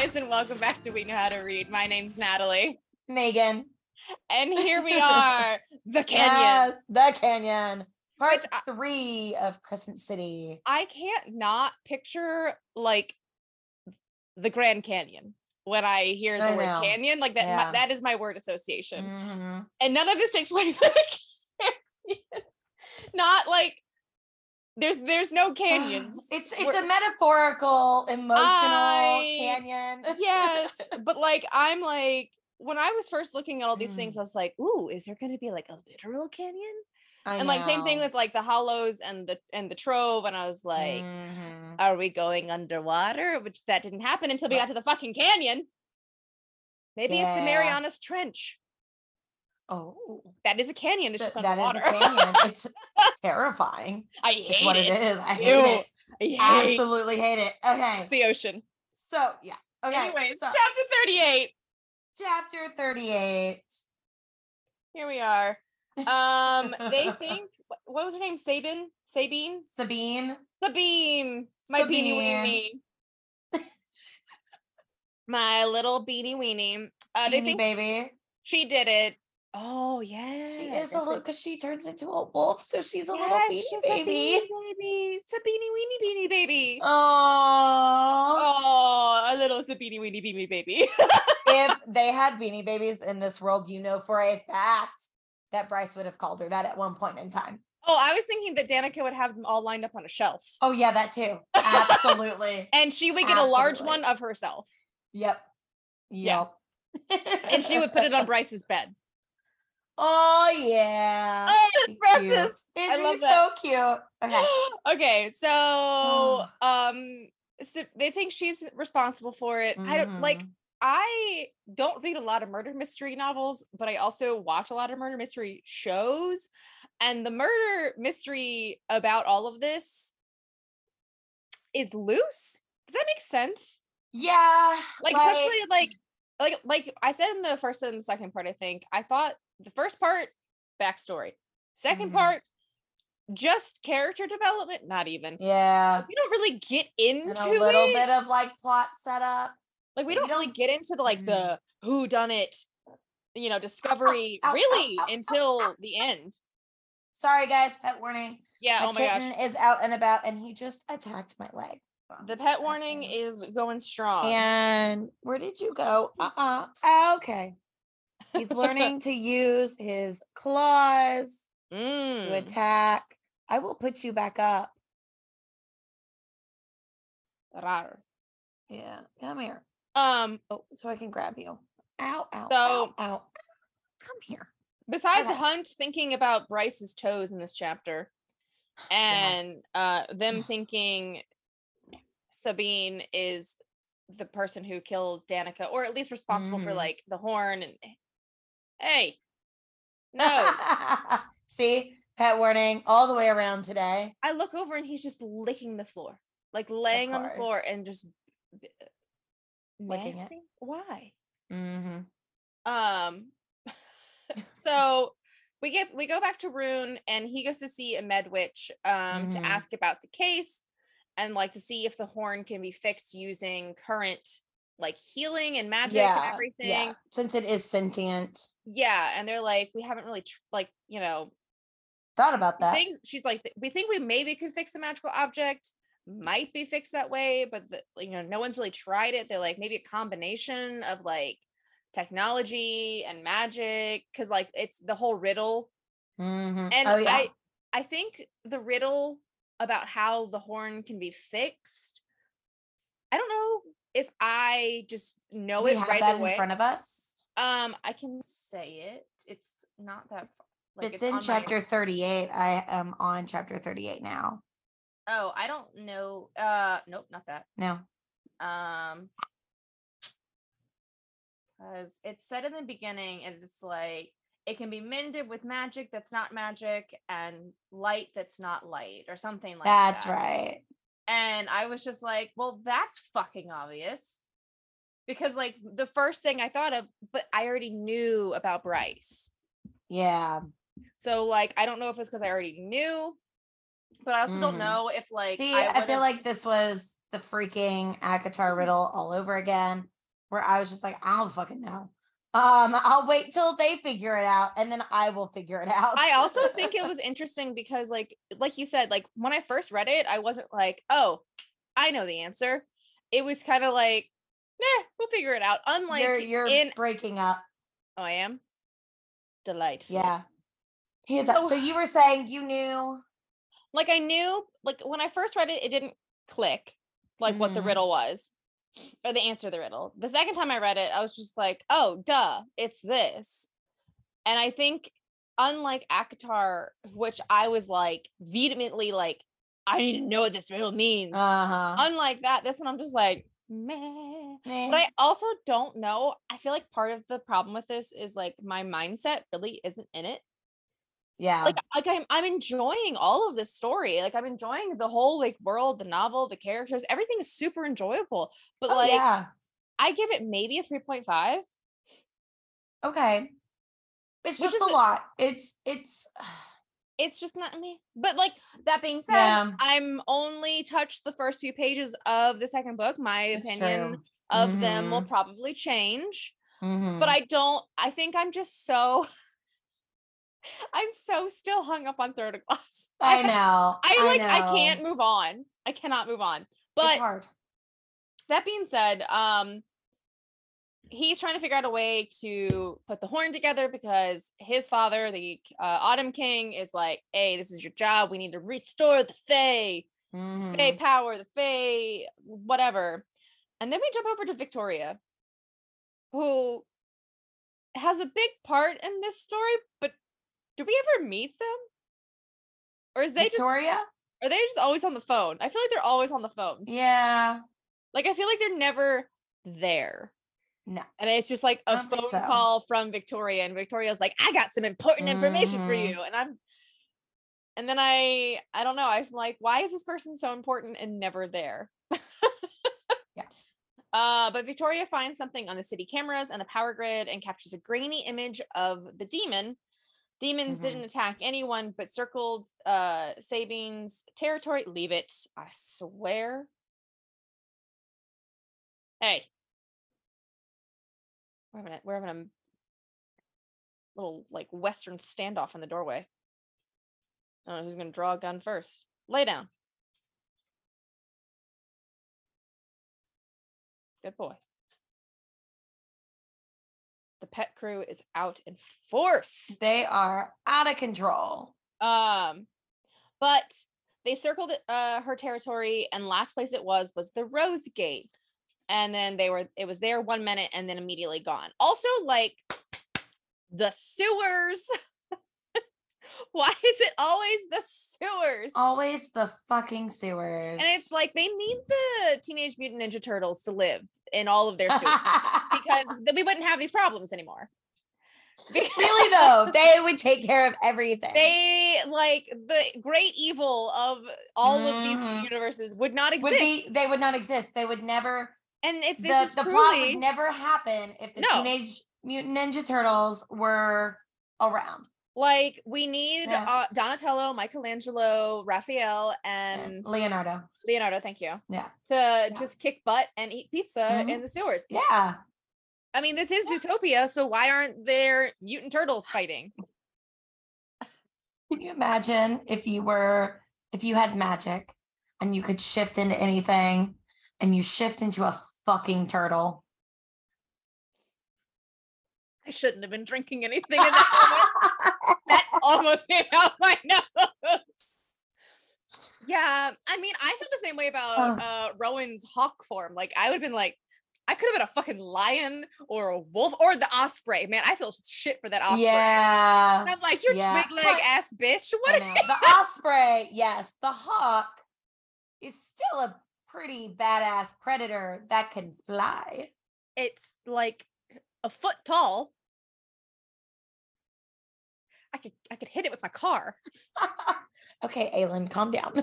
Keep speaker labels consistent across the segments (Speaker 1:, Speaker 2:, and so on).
Speaker 1: guys, and welcome back to We Know How to Read. My name's Natalie,
Speaker 2: Megan.
Speaker 1: and here we are, the canyon.
Speaker 2: Yes, the canyon. Part
Speaker 1: Which I-
Speaker 2: three of Crescent City.
Speaker 1: I can't not picture like the Grand Canyon when I hear the
Speaker 2: I
Speaker 1: word
Speaker 2: know.
Speaker 1: canyon. Like that, my-
Speaker 2: Yeah.
Speaker 1: that is my word association.
Speaker 2: Mhm.
Speaker 1: And none of this takes place in a canyon. Not like there's there's no canyons.
Speaker 2: It's it's
Speaker 1: We're-
Speaker 2: a metaphorical, emotional
Speaker 1: I-
Speaker 2: canyon.
Speaker 1: yes, but like I'm like when I was first looking at all these things,
Speaker 2: Mm.
Speaker 1: I was like, "Ooh, is there going to be like a literal canyon?"
Speaker 2: I
Speaker 1: and like same thing with like the hollows and the and the trove, and I was like,
Speaker 2: Mhm.
Speaker 1: "Are we going underwater?" Which that didn't happen until we got to the fucking canyon. Maybe it's the Marianas Trench.
Speaker 2: Oh,
Speaker 1: That is a canyon. It's just
Speaker 2: that is
Speaker 1: underwater.
Speaker 2: a canyon. It's terrifying.
Speaker 1: I
Speaker 2: It's
Speaker 1: hate
Speaker 2: what
Speaker 1: it.
Speaker 2: it is. I hate
Speaker 1: Ew.
Speaker 2: it.
Speaker 1: I hate
Speaker 2: Absolutely hate it. Okay,
Speaker 1: the ocean.
Speaker 2: so yeah. Okay,
Speaker 1: Anyways,
Speaker 2: so
Speaker 1: chapter thirty-eight.
Speaker 2: chapter thirty-eight.
Speaker 1: Here we are. Um, they think what- was her name? Sabin? Sabine?
Speaker 2: Sabine.
Speaker 1: Sabine, my beanie
Speaker 2: Sabine.
Speaker 1: weenie. my little beanie weenie. Uh,
Speaker 2: Beanie
Speaker 1: think
Speaker 2: baby.
Speaker 1: she did it. Oh yeah,
Speaker 2: She is a little because she turns into a wolf, so she's a little
Speaker 1: Yes,
Speaker 2: beanie
Speaker 1: she's
Speaker 2: baby.
Speaker 1: a beanie baby. It's a beanie weenie beanie baby.
Speaker 2: Oh,
Speaker 1: Oh, a little Sabini weenie beanie baby.
Speaker 2: if they had beanie babies in this world, you know for a fact that Bryce would have called her that at one point in time.
Speaker 1: oh, I was thinking that Danika would have them all lined up on a shelf,
Speaker 2: Oh yeah, that too. Absolutely.
Speaker 1: and she would get a large one of herself,
Speaker 2: yep.
Speaker 1: Yeah.
Speaker 2: Yep.
Speaker 1: and she would put it on Bryce's bed.
Speaker 2: Oh yeah.
Speaker 1: Oh, it's
Speaker 2: Cute.
Speaker 1: precious.
Speaker 2: Isn't
Speaker 1: I love
Speaker 2: he
Speaker 1: that.
Speaker 2: so cute? Okay.
Speaker 1: okay, so um, so they think she's responsible for it. I don't like.
Speaker 2: Mhm.
Speaker 1: I don't read a lot of murder mystery novels, but I also watch a lot of murder mystery shows. And the murder mystery about all of this is loose. Does that make sense?
Speaker 2: Yeah.
Speaker 1: Like, especially like like like I said in the first and the second part, I think I thought the first part, backstory. 2nd
Speaker 2: Mhm.
Speaker 1: part, just character development, not even.
Speaker 2: Yeah.
Speaker 1: We don't really get into
Speaker 2: And a little
Speaker 1: it.
Speaker 2: bit of like plot setup.
Speaker 1: like we
Speaker 2: we
Speaker 1: don't really
Speaker 2: don't-
Speaker 1: get into the like
Speaker 2: Mhm.
Speaker 1: the who done it you know discovery
Speaker 2: ow, ow,
Speaker 1: really
Speaker 2: ow,
Speaker 1: until the end
Speaker 2: Sorry guys, pet warning.
Speaker 1: yeah
Speaker 2: my
Speaker 1: oh my gosh
Speaker 2: kitten is out and about and he just attacked my leg.
Speaker 1: the pet warning is going strong
Speaker 2: And where did you go? Uh-uh. Okay. He's learning to use his claws to
Speaker 1: Mm.
Speaker 2: attack. I will put you back up.
Speaker 1: Rar.
Speaker 2: Yeah, come here.
Speaker 1: um
Speaker 2: Oh, so I can grab you. Ow, ow,
Speaker 1: So-
Speaker 2: ow, ow. Come here.
Speaker 1: besides
Speaker 2: Okay.
Speaker 1: hunt thinking about bryce's toes in this chapter and uh them
Speaker 2: Yeah.
Speaker 1: thinking sabine is the person who killed danika or at least responsible for
Speaker 2: Mhm.
Speaker 1: like the horn and hey no
Speaker 2: See, pet warning all the way around today.
Speaker 1: I look over and he's just licking the floor, like laying on the floor and just uh,
Speaker 2: Licking it.
Speaker 1: Why?
Speaker 2: Mm-hmm.
Speaker 1: Um. so we get we go back to Ruhn and he goes to see a med witch um to
Speaker 2: Mhm.
Speaker 1: ask about the case and like to see if the horn can be fixed using current like healing and magic and everything.
Speaker 2: yeah. Since it is sentient,
Speaker 1: Yeah, and they're like, we haven't really tr- like you know
Speaker 2: thought about that.
Speaker 1: think she's like we think we maybe could fix a magical object might be fixed that way but the, you know no one's really tried it they're like maybe a combination of like technology and magic because like it's the whole riddle
Speaker 2: Mhm.
Speaker 1: and
Speaker 2: oh yeah,
Speaker 1: i i think the riddle about how the horn can be fixed i don't know if i just know
Speaker 2: we
Speaker 1: it
Speaker 2: have
Speaker 1: right
Speaker 2: that
Speaker 1: away
Speaker 2: in front of us.
Speaker 1: Um i can say it it's not that far like
Speaker 2: it's, in
Speaker 1: on my-
Speaker 2: chapter 38. I am on chapter 38 now.
Speaker 1: Oh, I don't know. Uh, nope, not that.
Speaker 2: No.
Speaker 1: Um, because it said in the beginning, and it's like it can be mended with magic that's not magic and light that's not light, or something like
Speaker 2: That's
Speaker 1: that.
Speaker 2: That's right.
Speaker 1: And I was just like, well, that's fucking obvious. Because like the first thing I thought of, but I already knew about Bryce.
Speaker 2: Yeah.
Speaker 1: So like I don't know if it's because I already knew, but I also don't
Speaker 2: Mhm.
Speaker 1: know if like
Speaker 2: See, I, feel like this was the freaking Akatar riddle all over again. where I was just like, I don't fucking know. Um, I'll wait till they figure it out and then I will figure it out.
Speaker 1: I also think it was interesting because like like you said, like when I first read it, I wasn't like, oh, I know the answer. It was kind of like, nah, we'll figure it out. Unlike
Speaker 2: you're you're
Speaker 1: in
Speaker 2: breaking up.
Speaker 1: Oh, I am? Delightful.
Speaker 2: Yeah. He's
Speaker 1: So-
Speaker 2: so you were saying you knew
Speaker 1: Like I knew, like when I first read it, it didn't click like what the
Speaker 2: Mhm.
Speaker 1: riddle was or the answer to the riddle. The second time I read it, I was just like, oh, duh, it's this. And I think, unlike Akatar, which I was like vehemently like, I need to know what this riddle means.
Speaker 2: uh-huh.
Speaker 1: Unlike that, this one I'm just like, meh. But I also don't know. I feel like part of the problem with this is like my mindset really isn't in it.
Speaker 2: yeah.
Speaker 1: Like, like I'm I'm enjoying all of this story. Like I'm enjoying the whole like world, the novel, the characters. Everything is super enjoyable. But
Speaker 2: Oh,
Speaker 1: like
Speaker 2: yeah.
Speaker 1: I give it maybe a 3.5.
Speaker 2: Okay. It's
Speaker 1: Which
Speaker 2: just a lot. It's it's
Speaker 1: It's just not me. But like that being said,
Speaker 2: Yeah.
Speaker 1: I'm only touched the first few pages of the second book. My
Speaker 2: it's
Speaker 1: opinion
Speaker 2: true.
Speaker 1: of them will
Speaker 2: Mhm,
Speaker 1: probably change.
Speaker 2: mhm.
Speaker 1: but I don't. I think I'm just so. I'm so still hung up on third class.
Speaker 2: I know.
Speaker 1: I like. I,
Speaker 2: know.
Speaker 1: can't move on. I cannot move on. But that being said, um, he's trying to figure out a way to put the horn together because his father, the uh, Autumn King, is like, "Hey, this is your job. We need to restore the Fae,
Speaker 2: Mhm.
Speaker 1: Fae power, the Fae, whatever." And then we jump over to Viktoria, who has a big part in this story, but do we ever meet them? Or is they just
Speaker 2: Viktoria?
Speaker 1: are they just always on the phone? I feel like they're always on the phone.
Speaker 2: Yeah.
Speaker 1: Like I feel like they're never there.
Speaker 2: No.
Speaker 1: And it's just like a phone
Speaker 2: so.
Speaker 1: call from Viktoria, and Viktoria's like, I got some important information for
Speaker 2: Mhm.
Speaker 1: you. And I'm and then I I don't know, I'm like, why is this person so important and never there?
Speaker 2: Yeah.
Speaker 1: Uh, but Viktoria finds something on the city cameras and the power grid and captures a grainy image of the demon. Demons
Speaker 2: Mhm.
Speaker 1: didn't attack anyone, but circled uh Sabine's territory. Leave it, I swear. Hey. We're having a, we're having a little like western standoff in the doorway. I don't know who's gonna draw a gun first. Lay down. Good boy. The pet crew is out in force.
Speaker 2: They are out of control.
Speaker 1: Um, but they circled uh her territory, and last place it was was the Rose Gate, and then they were it was there one minute and then immediately gone. Also, like the sewers. Why is it always the sewers?
Speaker 2: Always the fucking sewers.
Speaker 1: And it's like they need the Teenage Mutant Ninja Turtles to live in all of their sewers because then we wouldn't have these problems anymore.
Speaker 2: really though, they would take care of everything.
Speaker 1: They like the great evil of all of
Speaker 2: Mhm.
Speaker 1: these universes would not exist.
Speaker 2: would be they would not exist. They would never
Speaker 1: and if
Speaker 2: the,
Speaker 1: this is
Speaker 2: the plot would never happen if the
Speaker 1: No.
Speaker 2: teenage mutant ninja turtles were around.
Speaker 1: like we need
Speaker 2: Yeah.
Speaker 1: uh, Donatello, Michelangelo, Raphael,
Speaker 2: And Leonardo.
Speaker 1: Leonardo, thank you,
Speaker 2: Yeah.
Speaker 1: to just kick butt and eat pizza
Speaker 2: Mhm.
Speaker 1: in the sewers.
Speaker 2: Yeah.
Speaker 1: I mean, this is Zootopia, so why aren't there mutant turtles fighting?
Speaker 2: Can you imagine if you were if you had magic and you could shift into anything and you shift into a fucking turtle?
Speaker 1: I shouldn't have been drinking anything in that almost came out my nose. Yeah, I mean, I feel the same way about uh Rowan's hawk form. Like, I would have been like, I could have been a fucking lion or a wolf or the osprey. Man, I feel shit for that osprey.
Speaker 2: yeah.
Speaker 1: And I'm like, you're
Speaker 2: Yeah.
Speaker 1: twig leg ass bitch. What?
Speaker 2: The osprey, yes. The hawk is still a pretty badass predator that can fly.
Speaker 1: It's like a foot tall. I could I could hit it with my car.
Speaker 2: okay, Aylin, calm down.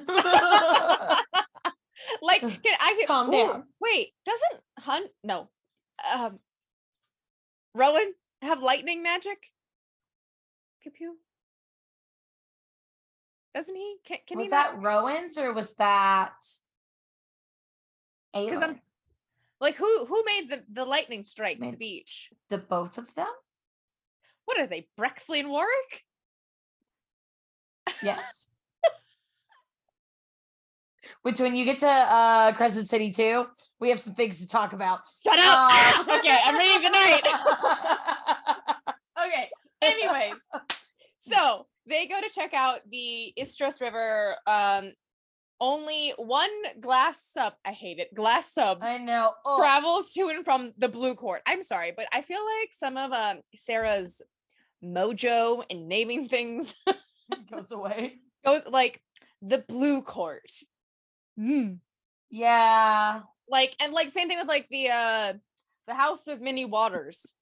Speaker 1: like can I could,
Speaker 2: Calm
Speaker 1: ooh,
Speaker 2: down.
Speaker 1: Wait, doesn't Hunt no um Rowan have lightning magic? Pew pew. Doesn't he? Can, can he
Speaker 2: was
Speaker 1: not?
Speaker 2: that Rowan's or was that
Speaker 1: I'm- Like who who made the, the lightning strike
Speaker 2: Made-
Speaker 1: the beach?
Speaker 2: The both of them?
Speaker 1: What are they, Brexley and Warwick?
Speaker 2: Yes. Which when you get to uh Crescent City too, we have some things to talk about.
Speaker 1: Shut up.
Speaker 2: Uh,
Speaker 1: okay, I'm reading tonight. okay. Anyways, so they go to check out the Istros River. Um, only one glass sub. I hate it. Glass sub
Speaker 2: I know. Oh,
Speaker 1: travels to and from the Blue Court. I'm sorry, but I feel like some of um Sarah's mojo in naming things
Speaker 2: goes away.
Speaker 1: goes like the Blue Court. Mm.
Speaker 2: Yeah.
Speaker 1: Like and like same thing with like the uh the House of Many Waters.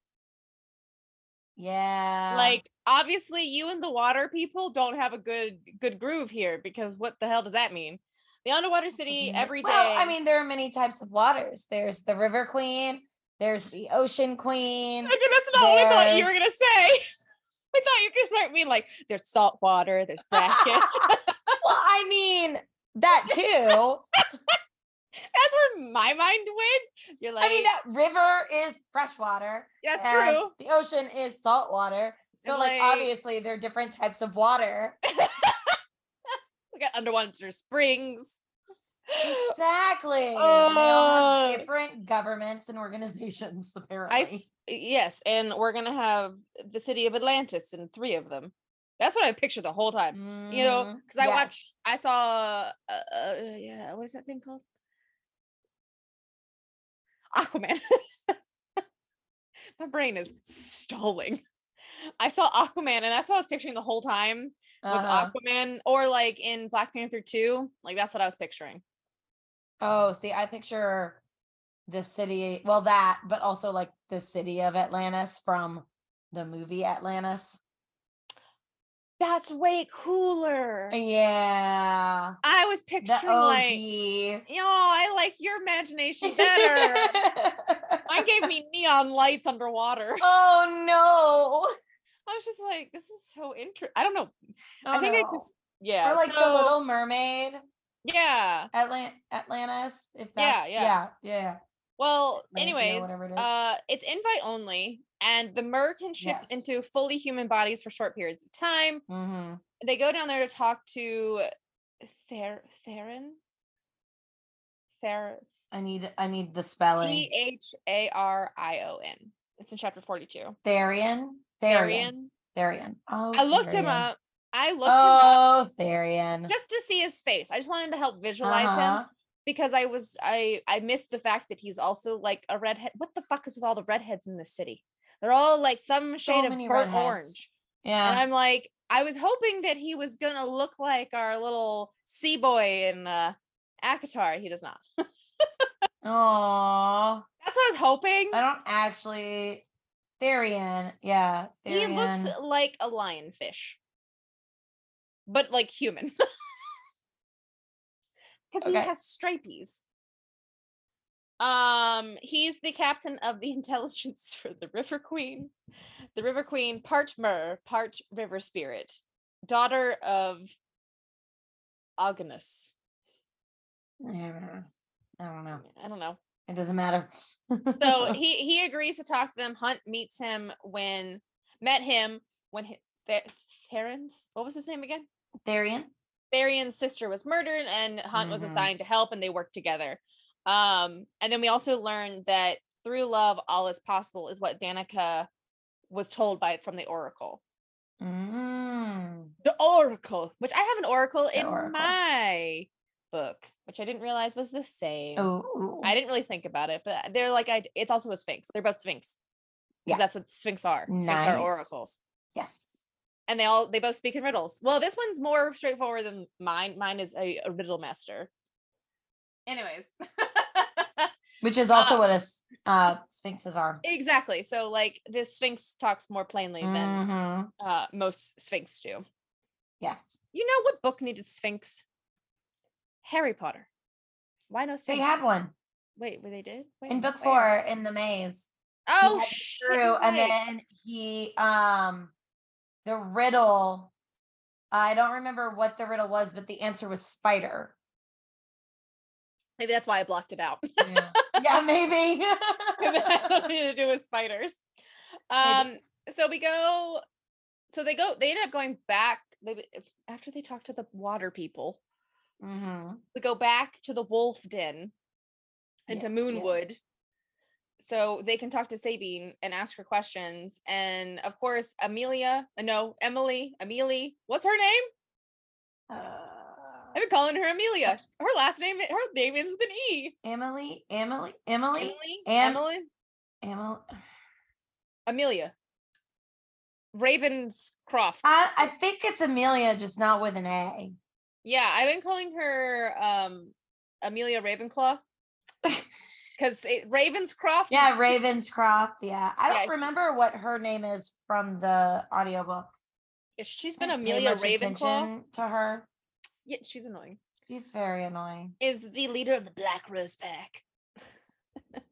Speaker 2: Yeah.
Speaker 1: like obviously you and the water people don't have a good good groove here because what the hell does that mean the underwater city
Speaker 2: Mhm.
Speaker 1: every day
Speaker 2: Well, I mean, there are many types of waters. There's the River Queen. There's the Ocean Queen.
Speaker 1: okay, that's not what i thought you were gonna say i thought you were gonna start being like there's salt water there's brackish
Speaker 2: well, I mean that too.
Speaker 1: that's where my mind went you're like
Speaker 2: I mean, that river is freshwater.
Speaker 1: that's true
Speaker 2: The ocean is salt water. So, like,
Speaker 1: like-
Speaker 2: obviously, there are different types of water.
Speaker 1: We got underwater springs
Speaker 2: Exactly.
Speaker 1: Oh.
Speaker 2: different governments and organizations, apparently.
Speaker 1: I yes, and we're gonna have the city of Atlantis in three of them. That's what I pictured the whole time. You know, because I
Speaker 2: Yes.
Speaker 1: watched, I saw, uh, uh, yeah, what is that thing called? Aquaman. My brain is stalling. I saw Aquaman, and that's what I was picturing the whole time was
Speaker 2: Uh-huh.
Speaker 1: Aquaman, or like in Black Panther two, like that's what I was picturing.
Speaker 2: Oh, see, I picture the city, well, that, but also like the city of Atlantis from the movie Atlantis.
Speaker 1: That's way cooler.
Speaker 2: Yeah.
Speaker 1: I was picturing like, yo, I like your imagination better. Mine gave me neon lights underwater.
Speaker 2: oh no.
Speaker 1: I was just like, this is so interesting. I don't know.
Speaker 2: Oh,
Speaker 1: I think I just yeah.
Speaker 2: or like the Little Mermaid,
Speaker 1: yeah.
Speaker 2: Atlant- Atlantis. If
Speaker 1: Yeah,
Speaker 2: that,
Speaker 1: yeah.
Speaker 2: yeah, yeah.
Speaker 1: Well,
Speaker 2: Atlantia,
Speaker 1: anyways,
Speaker 2: whatever it is.
Speaker 1: uh, it's invite only, and the mer can shift
Speaker 2: Yes.
Speaker 1: into fully human bodies for short periods of time.
Speaker 2: Mm-hmm.
Speaker 1: They go down there to talk to Ther Theron. Ther
Speaker 2: I need, I need the spelling.
Speaker 1: T H A R I O N. It's in chapter forty-two.
Speaker 2: Tharion. Tharion.
Speaker 1: Tharion.
Speaker 2: Tharion. Oh,
Speaker 1: I looked him up. I looked him up
Speaker 2: Oh, Tharion.
Speaker 1: just to see his face. I just wanted to help visualize him.
Speaker 2: Uh-huh.
Speaker 1: because I was I I missed the fact that he's also like a redhead. What the fuck is with all the redheads in this city? They're all like some
Speaker 2: So
Speaker 1: shade of burnt orange.
Speaker 2: Yeah.
Speaker 1: And I'm like, I was hoping that he was gonna look like our little sea boy in uh Akatar. He does not.
Speaker 2: Oh,
Speaker 1: That's what I was hoping.
Speaker 2: I don't actually. Tharion. Yeah.
Speaker 1: He looks like a lionfish. But like human. Because he has stripies. Um, he's the captain of the intelligence for the River Queen. The River Queen, part mer, part river spirit, daughter of Ogenas.
Speaker 2: Yeah, I don't know.
Speaker 1: I don't know.
Speaker 2: It doesn't matter.
Speaker 1: So he he agrees to talk to them. Hunt meets him when met him when he, Th- Theron's what was his name again?
Speaker 2: Tharion.
Speaker 1: Tharion's sister was murdered and Hunt was
Speaker 2: Mhm.
Speaker 1: assigned to help and they worked together. Um, and then we also learned that through love, all is possible is what Danika was told by from the Oracle.
Speaker 2: Mm.
Speaker 1: The Oracle, which I have an Oracle
Speaker 2: The
Speaker 1: in
Speaker 2: Oracle.
Speaker 1: my book, which I didn't realize was the same.
Speaker 2: Oh,
Speaker 1: I didn't really think about it, but they're like I it's also a sphinx. They're both sphinx.
Speaker 2: Yeah.
Speaker 1: Because that's what sphinx are. Sphinx
Speaker 2: Nice.
Speaker 1: are oracles.
Speaker 2: yes.
Speaker 1: And they all they both speak in riddles. Well, this one's more straightforward than mine. Mine is a, a riddle master. Anyways.
Speaker 2: Which is also
Speaker 1: Uh,
Speaker 2: what a uh, sphinxes are.
Speaker 1: exactly. So like this sphinx talks more plainly than
Speaker 2: Mhm.
Speaker 1: uh most sphinx do.
Speaker 2: Yes.
Speaker 1: You know what book needed sphinx? Harry Potter. Why no
Speaker 2: They had one
Speaker 1: Wait, were they did? Wait,
Speaker 2: in book four in the maze.
Speaker 1: Oh
Speaker 2: had it
Speaker 1: shit.
Speaker 2: through,
Speaker 1: you're
Speaker 2: and then he um the riddle. I don't remember what the riddle was, but the answer was spider.
Speaker 1: Maybe that's why I blocked it out.
Speaker 2: Yeah, yeah maybe.
Speaker 1: has something to do with spiders. Um, so we go, so they go, they end up going back. They after they talk to the water people,
Speaker 2: hmm
Speaker 1: we go back to the wolf den and to Moonwood.
Speaker 2: yes.
Speaker 1: So they can talk to Sabine and ask her questions. And of course, Amelia, uh, no, Emily, Amelie, what's her name? I've been calling her Amelia. Her last name, her name ends with an E.
Speaker 2: Emily, Emily, Emily,
Speaker 1: Emily,
Speaker 2: Am-
Speaker 1: Emily,
Speaker 2: Emily.
Speaker 1: Amelia. Ravenscroft.
Speaker 2: I, I think it's Amelia, just not with an A.
Speaker 1: Yeah, I've been calling her um Amelia Ravenclaw. Because Ravenscroft.
Speaker 2: Yeah, Ravenscroft. Yeah. I don't
Speaker 1: Yeah, she-
Speaker 2: remember what her name is from the audiobook.
Speaker 1: She's been Amelia Ravenclaw.
Speaker 2: to her.
Speaker 1: Yeah, she's annoying.
Speaker 2: She's very annoying.
Speaker 1: Is the leader of the Black Rose Pack.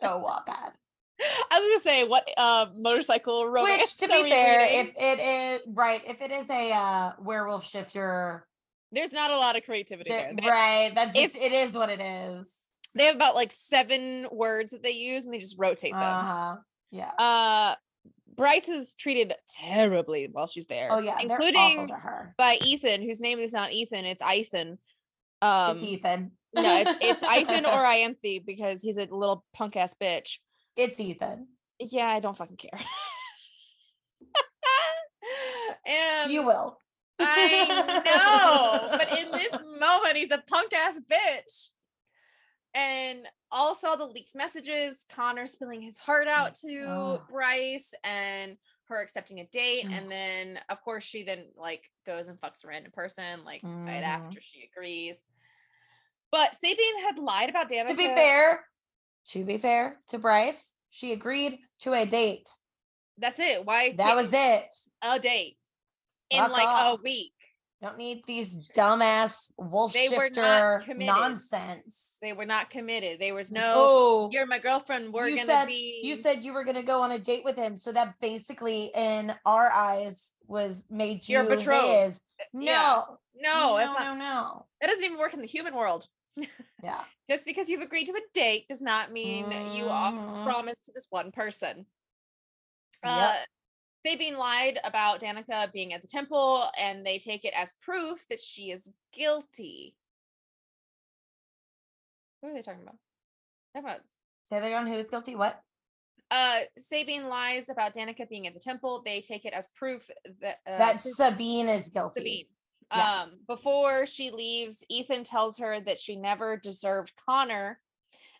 Speaker 2: So bad.
Speaker 1: I was gonna say what uh motorcycle romance.
Speaker 2: Which, to be fair,
Speaker 1: reading?
Speaker 2: if it is right, if it is a uh, werewolf shifter,
Speaker 1: there's not a lot of creativity
Speaker 2: there-
Speaker 1: there.
Speaker 2: Right? That just
Speaker 1: it's-
Speaker 2: what it is.
Speaker 1: they have about like seven words that they use and they just rotate them.
Speaker 2: Uh huh. Yeah.
Speaker 1: Uh Bryce is treated terribly while she's there.
Speaker 2: oh yeah.
Speaker 1: Including
Speaker 2: to her.
Speaker 1: by Ethan, whose name is not Ethan, it's Ethan. Um
Speaker 2: it's Ethan.
Speaker 1: no, it's it's Ethan or Ianthe because he's a little punk ass bitch.
Speaker 2: It's Ethan.
Speaker 1: Yeah, I don't fucking care. and
Speaker 2: you um, will.
Speaker 1: I know, but in this moment, he's a punk ass bitch. And also the leaked messages, Connor spilling his heart mm, out to
Speaker 2: Oh.
Speaker 1: Bryce and her accepting a date.
Speaker 2: Ugh.
Speaker 1: And then, of course, she then like goes and fucks a random person, like right
Speaker 2: Mhm.
Speaker 1: after she agrees. But Sabine had lied about Danika.
Speaker 2: to be fair, to be fair to Bryce, she agreed to a date.
Speaker 1: that's it. Why
Speaker 2: That was it.
Speaker 1: a date in
Speaker 2: Fuck
Speaker 1: like
Speaker 2: off.
Speaker 1: a week?
Speaker 2: Don't need these dumbass wolf
Speaker 1: They
Speaker 2: shifter nonsense.
Speaker 1: They were not committed. There was no,
Speaker 2: oh,
Speaker 1: you're my girlfriend. We're
Speaker 2: you
Speaker 1: gonna
Speaker 2: said
Speaker 1: be.
Speaker 2: you said you were gonna go on a date with him, so that basically, in our eyes, was made you
Speaker 1: You're betrothed.
Speaker 2: his. No,
Speaker 1: yeah. no,
Speaker 2: no, no, no.
Speaker 1: That doesn't even work in the human world.
Speaker 2: Yeah,
Speaker 1: Just because you've agreed to a date does not mean you are promised to this one person.
Speaker 2: Yep.
Speaker 1: Uh, Sabine lied about Danika being at the temple, and they take it as proof that she is guilty. Who are they talking about? Talking about
Speaker 2: Say that on who's guilty. What?
Speaker 1: uh Sabine lies about Danika being at the temple. They take it as proof that uh,
Speaker 2: that Sabine is guilty.
Speaker 1: Sabine.
Speaker 2: Yeah.
Speaker 1: Um, before she leaves, Ethan tells her that she never deserved Connor,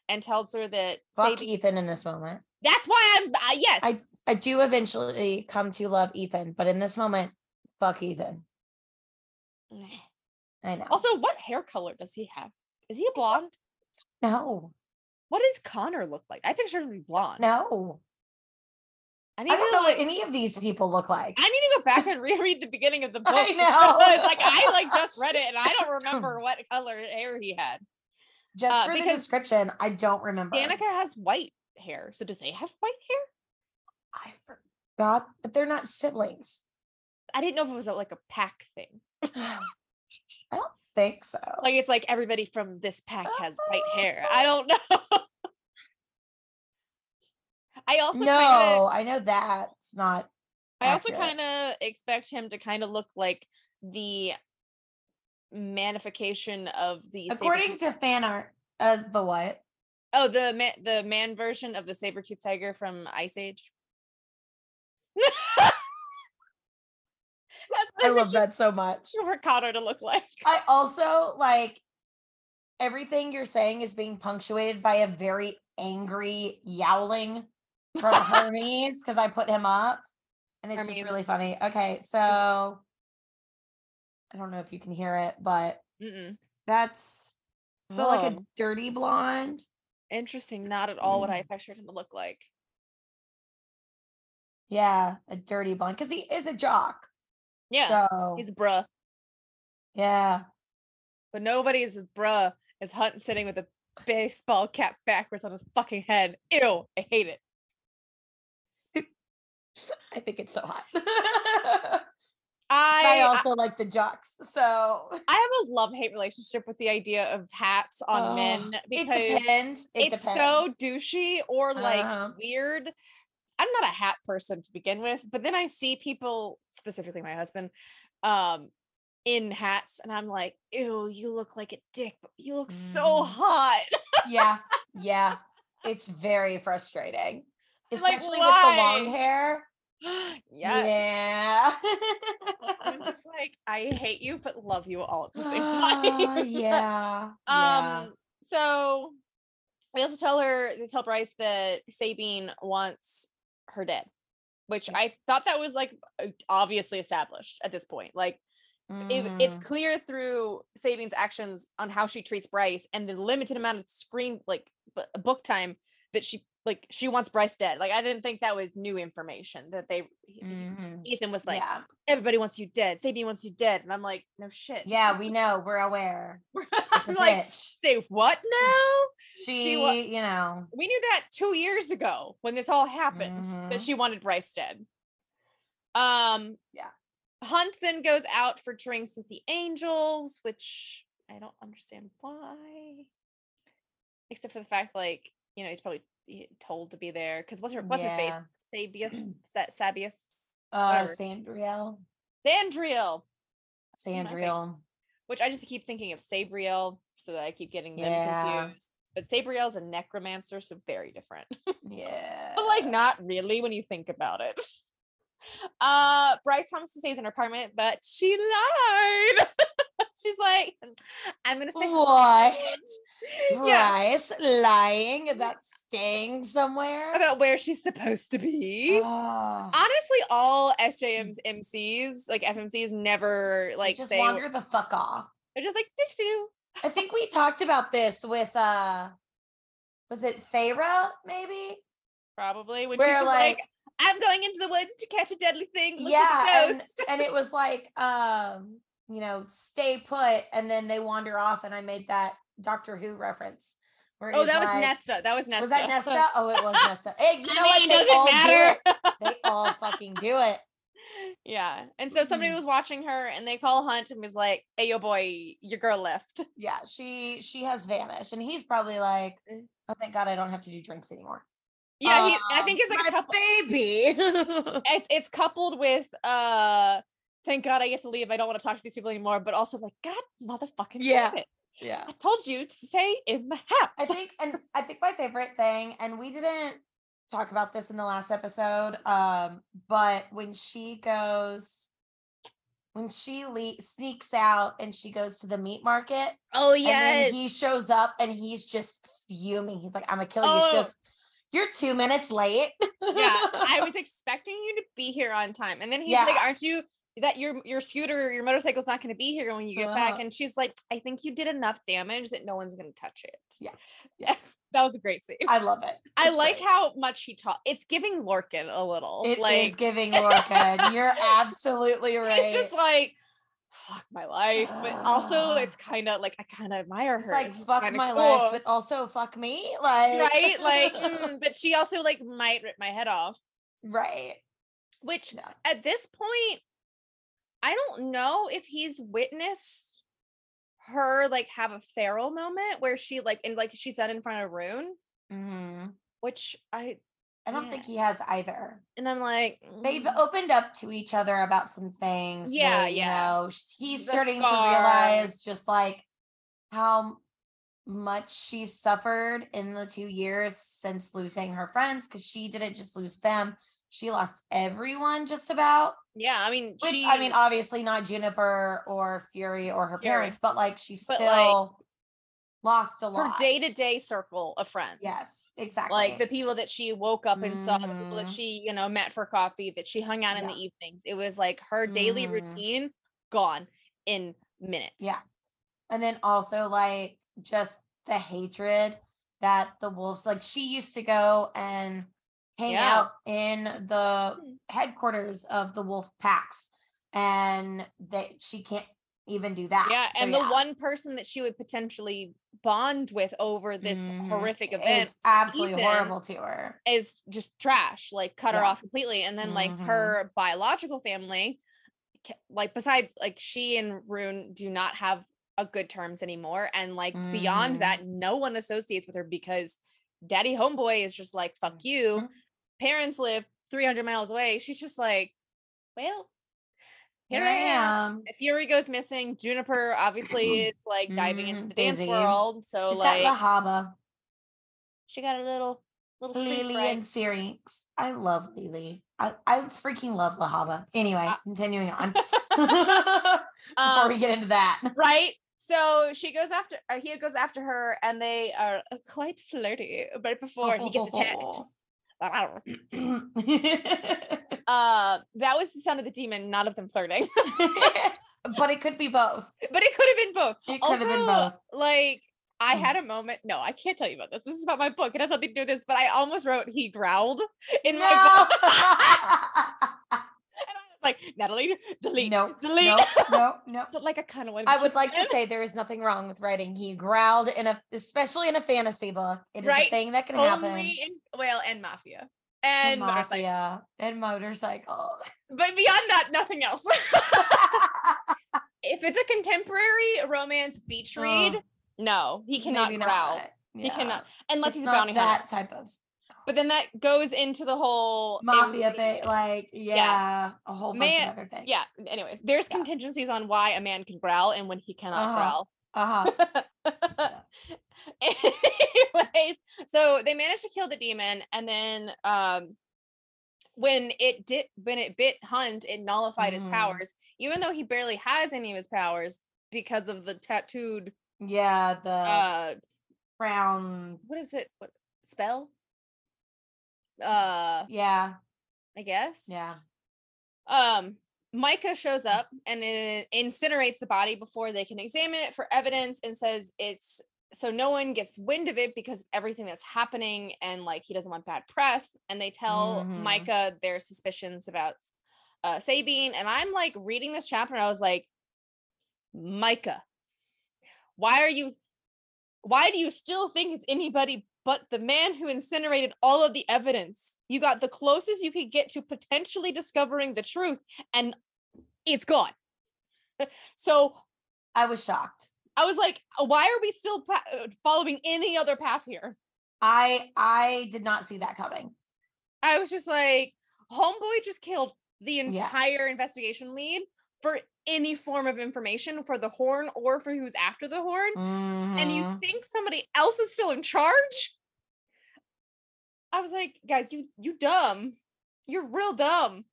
Speaker 1: and tells her that
Speaker 2: Fuck
Speaker 1: Sabine-
Speaker 2: Ethan in this moment.
Speaker 1: That's why I'm uh, yes.
Speaker 2: I I do eventually come to love Ethan, but in this moment, fuck Ethan. I know.
Speaker 1: also, what hair color does he have? Is he a blonde?
Speaker 2: no,
Speaker 1: What does Connor look like? I pictured him be blonde.
Speaker 2: no.
Speaker 1: I
Speaker 2: I don't know
Speaker 1: like,
Speaker 2: what any of these people look like.
Speaker 1: I need to go back and reread the beginning of the book.
Speaker 2: I know.
Speaker 1: because, like I like just read it and I don't remember what color hair he had.
Speaker 2: Just
Speaker 1: uh,
Speaker 2: for the description, I don't remember.
Speaker 1: Danika has white hair, so do they have white hair?
Speaker 2: I forgot, but they're not siblings.
Speaker 1: I didn't know if it was a, like a pack thing.
Speaker 2: I don't think so.
Speaker 1: Like it's like everybody from this pack has white hair. I don't know. I also
Speaker 2: no,
Speaker 1: kinda,
Speaker 2: I know that's not.
Speaker 1: I also kind of expect him to kind of look like the manification of the
Speaker 2: According to fan art, uh, the what?
Speaker 1: oh the man the man version of the saber tooth tiger from Ice Age.
Speaker 2: I love that so much.
Speaker 1: For Connor to look like.
Speaker 2: I also like everything you're saying is being punctuated by a very angry yowling from Hermes because I put him up and it's just really funny. Okay, so I don't know if you can hear it, but
Speaker 1: Mm-mm.
Speaker 2: that's so like a
Speaker 1: Oh.
Speaker 2: dirty blonde.
Speaker 1: Interesting. Not at all what
Speaker 2: Mm.
Speaker 1: I pictured him to look like.
Speaker 2: Yeah, a dirty blonde because he is a jock.
Speaker 1: Yeah,
Speaker 2: So
Speaker 1: he's a bruh,
Speaker 2: yeah,
Speaker 1: but nobody's as bruh as Hunt sitting with a baseball cap backwards on his fucking head. Ew, I hate it.
Speaker 2: I think it's so hot.
Speaker 1: I
Speaker 2: I also like the jocks. So
Speaker 1: I have a love hate relationship with the idea of hats on
Speaker 2: Ugh,
Speaker 1: men
Speaker 2: it
Speaker 1: because
Speaker 2: depends. It
Speaker 1: it's
Speaker 2: depends.
Speaker 1: so douchey or like
Speaker 2: Uh-huh.
Speaker 1: weird. I'm not a hat person to begin with, but then I see people, specifically my husband, um, in hats, and I'm like, ew, you look like a dick, but you look so
Speaker 2: Mhm.
Speaker 1: hot.
Speaker 2: yeah, yeah. It's very frustrating.
Speaker 1: I'm like,
Speaker 2: Especially with the long hair.
Speaker 1: yeah.
Speaker 2: Yeah.
Speaker 1: I'm just like, I hate you, but love you all at the same
Speaker 2: Ah,
Speaker 1: time.
Speaker 2: yeah.
Speaker 1: Um,
Speaker 2: yeah.
Speaker 1: so they also tell her, they tell Bryce that Sabine wants her dead, which I thought that was like obviously established at this point. Like it, it's
Speaker 2: Mhm.
Speaker 1: clear through Sabine's actions on how she treats Bryce and the limited amount of screen like b- book time that she like she wants Bryce dead. Like I didn't think that was new information that they
Speaker 2: Mhm.
Speaker 1: Ethan was like
Speaker 2: yeah.
Speaker 1: everybody wants you dead. Sabine wants you dead, and I'm like no shit.
Speaker 2: Yeah, we know. We're aware.
Speaker 1: I'm like
Speaker 2: bitch.
Speaker 1: say what now?
Speaker 2: She,
Speaker 1: wa-
Speaker 2: you know.
Speaker 1: we knew that two years ago when this all happened that
Speaker 2: Mhm.
Speaker 1: she wanted Bryce dead. Um,
Speaker 2: Yeah.
Speaker 1: Hunt then goes out for drinks with the angels, which I don't understand why, except for the fact like you know he's probably told to be there because what's her what's her face Sabieth Sa- Sabieth
Speaker 2: Uh, Sandriel.
Speaker 1: Sandriel,
Speaker 2: Sandriel.
Speaker 1: which I just keep thinking of Sabriel, so that I keep getting them
Speaker 2: Yeah.
Speaker 1: confused. But Sabriel's a necromancer, so very different.
Speaker 2: Yeah.
Speaker 1: but like not really when you think about it. Uh Bryce promised to stay in her apartment, but she lied. She's like, I'm gonna say
Speaker 2: What?
Speaker 1: home." Yeah,
Speaker 2: lying about staying somewhere.
Speaker 1: about where she's supposed to be.
Speaker 2: Ah,
Speaker 1: Honestly, all SJM's MCs, like FMCs, never
Speaker 2: they
Speaker 1: like
Speaker 2: just
Speaker 1: say
Speaker 2: wander the fuck off.
Speaker 1: they're just like doo.
Speaker 2: I think we talked about this with uh was it Feyre maybe?
Speaker 1: Probably when
Speaker 2: Where,
Speaker 1: she's like,
Speaker 2: like-
Speaker 1: I'm going into the woods to catch a deadly thing.
Speaker 2: Yeah, and, and it was like um, you know, stay put and then they wander off and I made that Doctor Who reference. Where
Speaker 1: oh, that was
Speaker 2: like-
Speaker 1: Nesta. That was Nesta.
Speaker 2: Was that Nesta? Oh, it was Nesta. Hey, you
Speaker 1: I
Speaker 2: know what?
Speaker 1: mean,
Speaker 2: They
Speaker 1: doesn't
Speaker 2: all
Speaker 1: matter.
Speaker 2: do it. They all fucking do it.
Speaker 1: Yeah. And so somebody
Speaker 2: Mhm.
Speaker 1: was watching her and they call Hunt and was like, Hey yo boy, your girl left.
Speaker 2: Yeah, she she has vanished, and he's probably like,
Speaker 1: Mm.
Speaker 2: "Oh, thank God, I don't have to do drinks anymore."
Speaker 1: Yeah, he, I
Speaker 2: Um,
Speaker 1: think it's like a couple
Speaker 2: baby.
Speaker 1: it's it's coupled with uh thank God I get to leave. I don't want to talk to these people anymore, but also like, God motherfucking
Speaker 2: Yeah.
Speaker 1: damn it.
Speaker 2: yeah,
Speaker 1: I told you to stay in the house.
Speaker 2: I think, and I think my favorite thing, and we didn't talk about this in the last episode, um, but when she goes, when she le- sneaks out and she goes to the meat market,
Speaker 1: oh
Speaker 2: yeah.
Speaker 1: and
Speaker 2: then he shows up and he's just fuming. He's like, "I'm gonna kill you." She
Speaker 1: Oh.
Speaker 2: goes, "You're two minutes late."
Speaker 1: yeah, I was expecting you to be here on time. And then he's like, Aren't you that your your scooter, your motorcycle's not gonna be here when you get back?
Speaker 2: Uh-huh.
Speaker 1: And she's like, I think you did enough damage that no one's gonna touch it.
Speaker 2: Yeah.
Speaker 1: Yeah. that was a great scene.
Speaker 2: I love it.
Speaker 1: I
Speaker 2: It's
Speaker 1: like
Speaker 2: great.
Speaker 1: how much he taught. It's giving Lorcan a little.
Speaker 2: It is
Speaker 1: like
Speaker 2: giving Lorcan. You're absolutely right.
Speaker 1: it's just like fuck my life. But also it's kind of like I kind of admire
Speaker 2: It's
Speaker 1: her.
Speaker 2: like
Speaker 1: This
Speaker 2: fuck my
Speaker 1: cool.
Speaker 2: life, but also fuck me. Like
Speaker 1: right? Like, mm, but she also like might rip my head off.
Speaker 2: right.
Speaker 1: Which
Speaker 2: Yeah.
Speaker 1: at this point, I don't know if he's witnessed her like have a feral moment where she like and like she said in front of Ruhn,
Speaker 2: Mhm.
Speaker 1: which I
Speaker 2: I don't
Speaker 1: Yeah.
Speaker 2: think he has either.
Speaker 1: and I'm like
Speaker 2: They've
Speaker 1: mm,
Speaker 2: opened up to each other about some things.
Speaker 1: Yeah,
Speaker 2: you
Speaker 1: yeah.
Speaker 2: know, he's
Speaker 1: The
Speaker 2: starting to realize just like how much she suffered in the two years since losing her friends because she didn't just lose them, she lost everyone just about.
Speaker 1: yeah, I mean
Speaker 2: With,
Speaker 1: she
Speaker 2: I mean, obviously not Juniper or Fury or her
Speaker 1: Fury.
Speaker 2: parents, but like she
Speaker 1: But, like,
Speaker 2: still lost a lot.
Speaker 1: her day to day circle of friends.
Speaker 2: Yes, exactly.
Speaker 1: Like the people that she woke up and saw, the people that
Speaker 2: Mhm.
Speaker 1: she, you know, met for coffee, that she hung out in the evenings. It was like her daily
Speaker 2: Mhm.
Speaker 1: routine gone in minutes.
Speaker 2: Yeah. and then also like just the hatred that the wolves like she used to go and hang
Speaker 1: Yeah.
Speaker 2: out in the
Speaker 1: Mm.
Speaker 2: headquarters of the wolf packs and that she can't even do that
Speaker 1: Yeah,
Speaker 2: So,
Speaker 1: and the one person that she would potentially bond with over this
Speaker 2: Mhm.
Speaker 1: horrific event
Speaker 2: is absolutely horrible to her
Speaker 1: is just trash, like cut her off completely. And then like
Speaker 2: Mhm.
Speaker 1: her biological family like besides like she and Ruhn do not have a good terms anymore and like beyond
Speaker 2: Mhm.
Speaker 1: that no one associates with her because daddy homeboy is just like fuck you
Speaker 2: Mhm.
Speaker 1: Parents live 300 miles away she's just like well here, I am.
Speaker 2: am.
Speaker 1: Fury goes missing. Juniper obviously is like diving into
Speaker 2: Mhm,
Speaker 1: the dance
Speaker 2: busy.
Speaker 1: world. So
Speaker 2: She's
Speaker 1: like
Speaker 2: La Lehabah,
Speaker 1: she got a little little
Speaker 2: Lily,
Speaker 1: fright.
Speaker 2: and Syrinx. I love Lily. I, I freaking love Lehabah. Anyway,
Speaker 1: Uh,
Speaker 2: continuing on. Before
Speaker 1: Um,
Speaker 2: we get into that.
Speaker 1: right? So she goes after uh, he goes after her and they are uh, quite flirty right before he gets attacked. Uh that was the sound of the demon, not of them flirting.
Speaker 2: but it could be both.
Speaker 1: but it could have been both.
Speaker 2: It could have been both.
Speaker 1: Like I
Speaker 2: Mm.
Speaker 1: had a moment. No, I can't tell you about this. This is about my book. It has nothing to do with this, but I almost wrote he growled in my book. And I was like, Natalie, delete.
Speaker 2: no,
Speaker 1: delete.
Speaker 2: no, no, no.
Speaker 1: But like I kind of want
Speaker 2: I would like to say there is nothing wrong with writing. He growled in a, especially in a fantasy book. It is a
Speaker 1: Right.
Speaker 2: thing that can happen.
Speaker 1: only in well and mafia
Speaker 2: And
Speaker 1: and motorcycle.
Speaker 2: mafia and motorcycle.
Speaker 1: But beyond that, nothing else. if it's a contemporary romance beach read,
Speaker 2: Oh,
Speaker 1: no, he cannot growl.
Speaker 2: not.
Speaker 1: He cannot unless
Speaker 2: It's
Speaker 1: he's a bounty hunter.
Speaker 2: that type of
Speaker 1: But then that goes into the whole
Speaker 2: mafia thing. Like, yeah, a whole bunch
Speaker 1: Man-
Speaker 2: of other things.
Speaker 1: Yeah. Anyways, there's
Speaker 2: Yeah.
Speaker 1: contingencies on why a man can growl and when he cannot
Speaker 2: Uh-huh.
Speaker 1: growl.
Speaker 2: Uh huh.
Speaker 1: Anyways, so they managed to kill the demon, and then um, when it did, when it bit Hunt, it nullified his
Speaker 2: Mhm.
Speaker 1: powers, even though he barely has any of his powers because of the tattooed.
Speaker 2: Yeah, the
Speaker 1: Uh,
Speaker 2: crown.
Speaker 1: what is it? What spell? Uh,
Speaker 2: Yeah,
Speaker 1: I guess.
Speaker 2: yeah.
Speaker 1: um Micah shows up and incinerates the body before they can examine it for evidence and says it's so no one gets wind of it because of everything that's happening and like he doesn't want bad press and they tell
Speaker 2: Mhm.
Speaker 1: Micah their suspicions about uh Sabine and I'm like reading this chapter and I was like Micah why are you why do you still think it's anybody but the man who incinerated all of the evidence you got the closest you could get to potentially discovering the truth and it's gone so
Speaker 2: I was shocked.
Speaker 1: i was like why are we still pa- uh, following any other path here
Speaker 2: I I did not see that coming.
Speaker 1: i was just like homeboy just killed the
Speaker 2: Yeah.
Speaker 1: entire investigation lead for any form of information for the horn or for who's after the horn and you
Speaker 2: Mhm.
Speaker 1: think somebody else is still in charge i was like guys you you dumb you're real dumb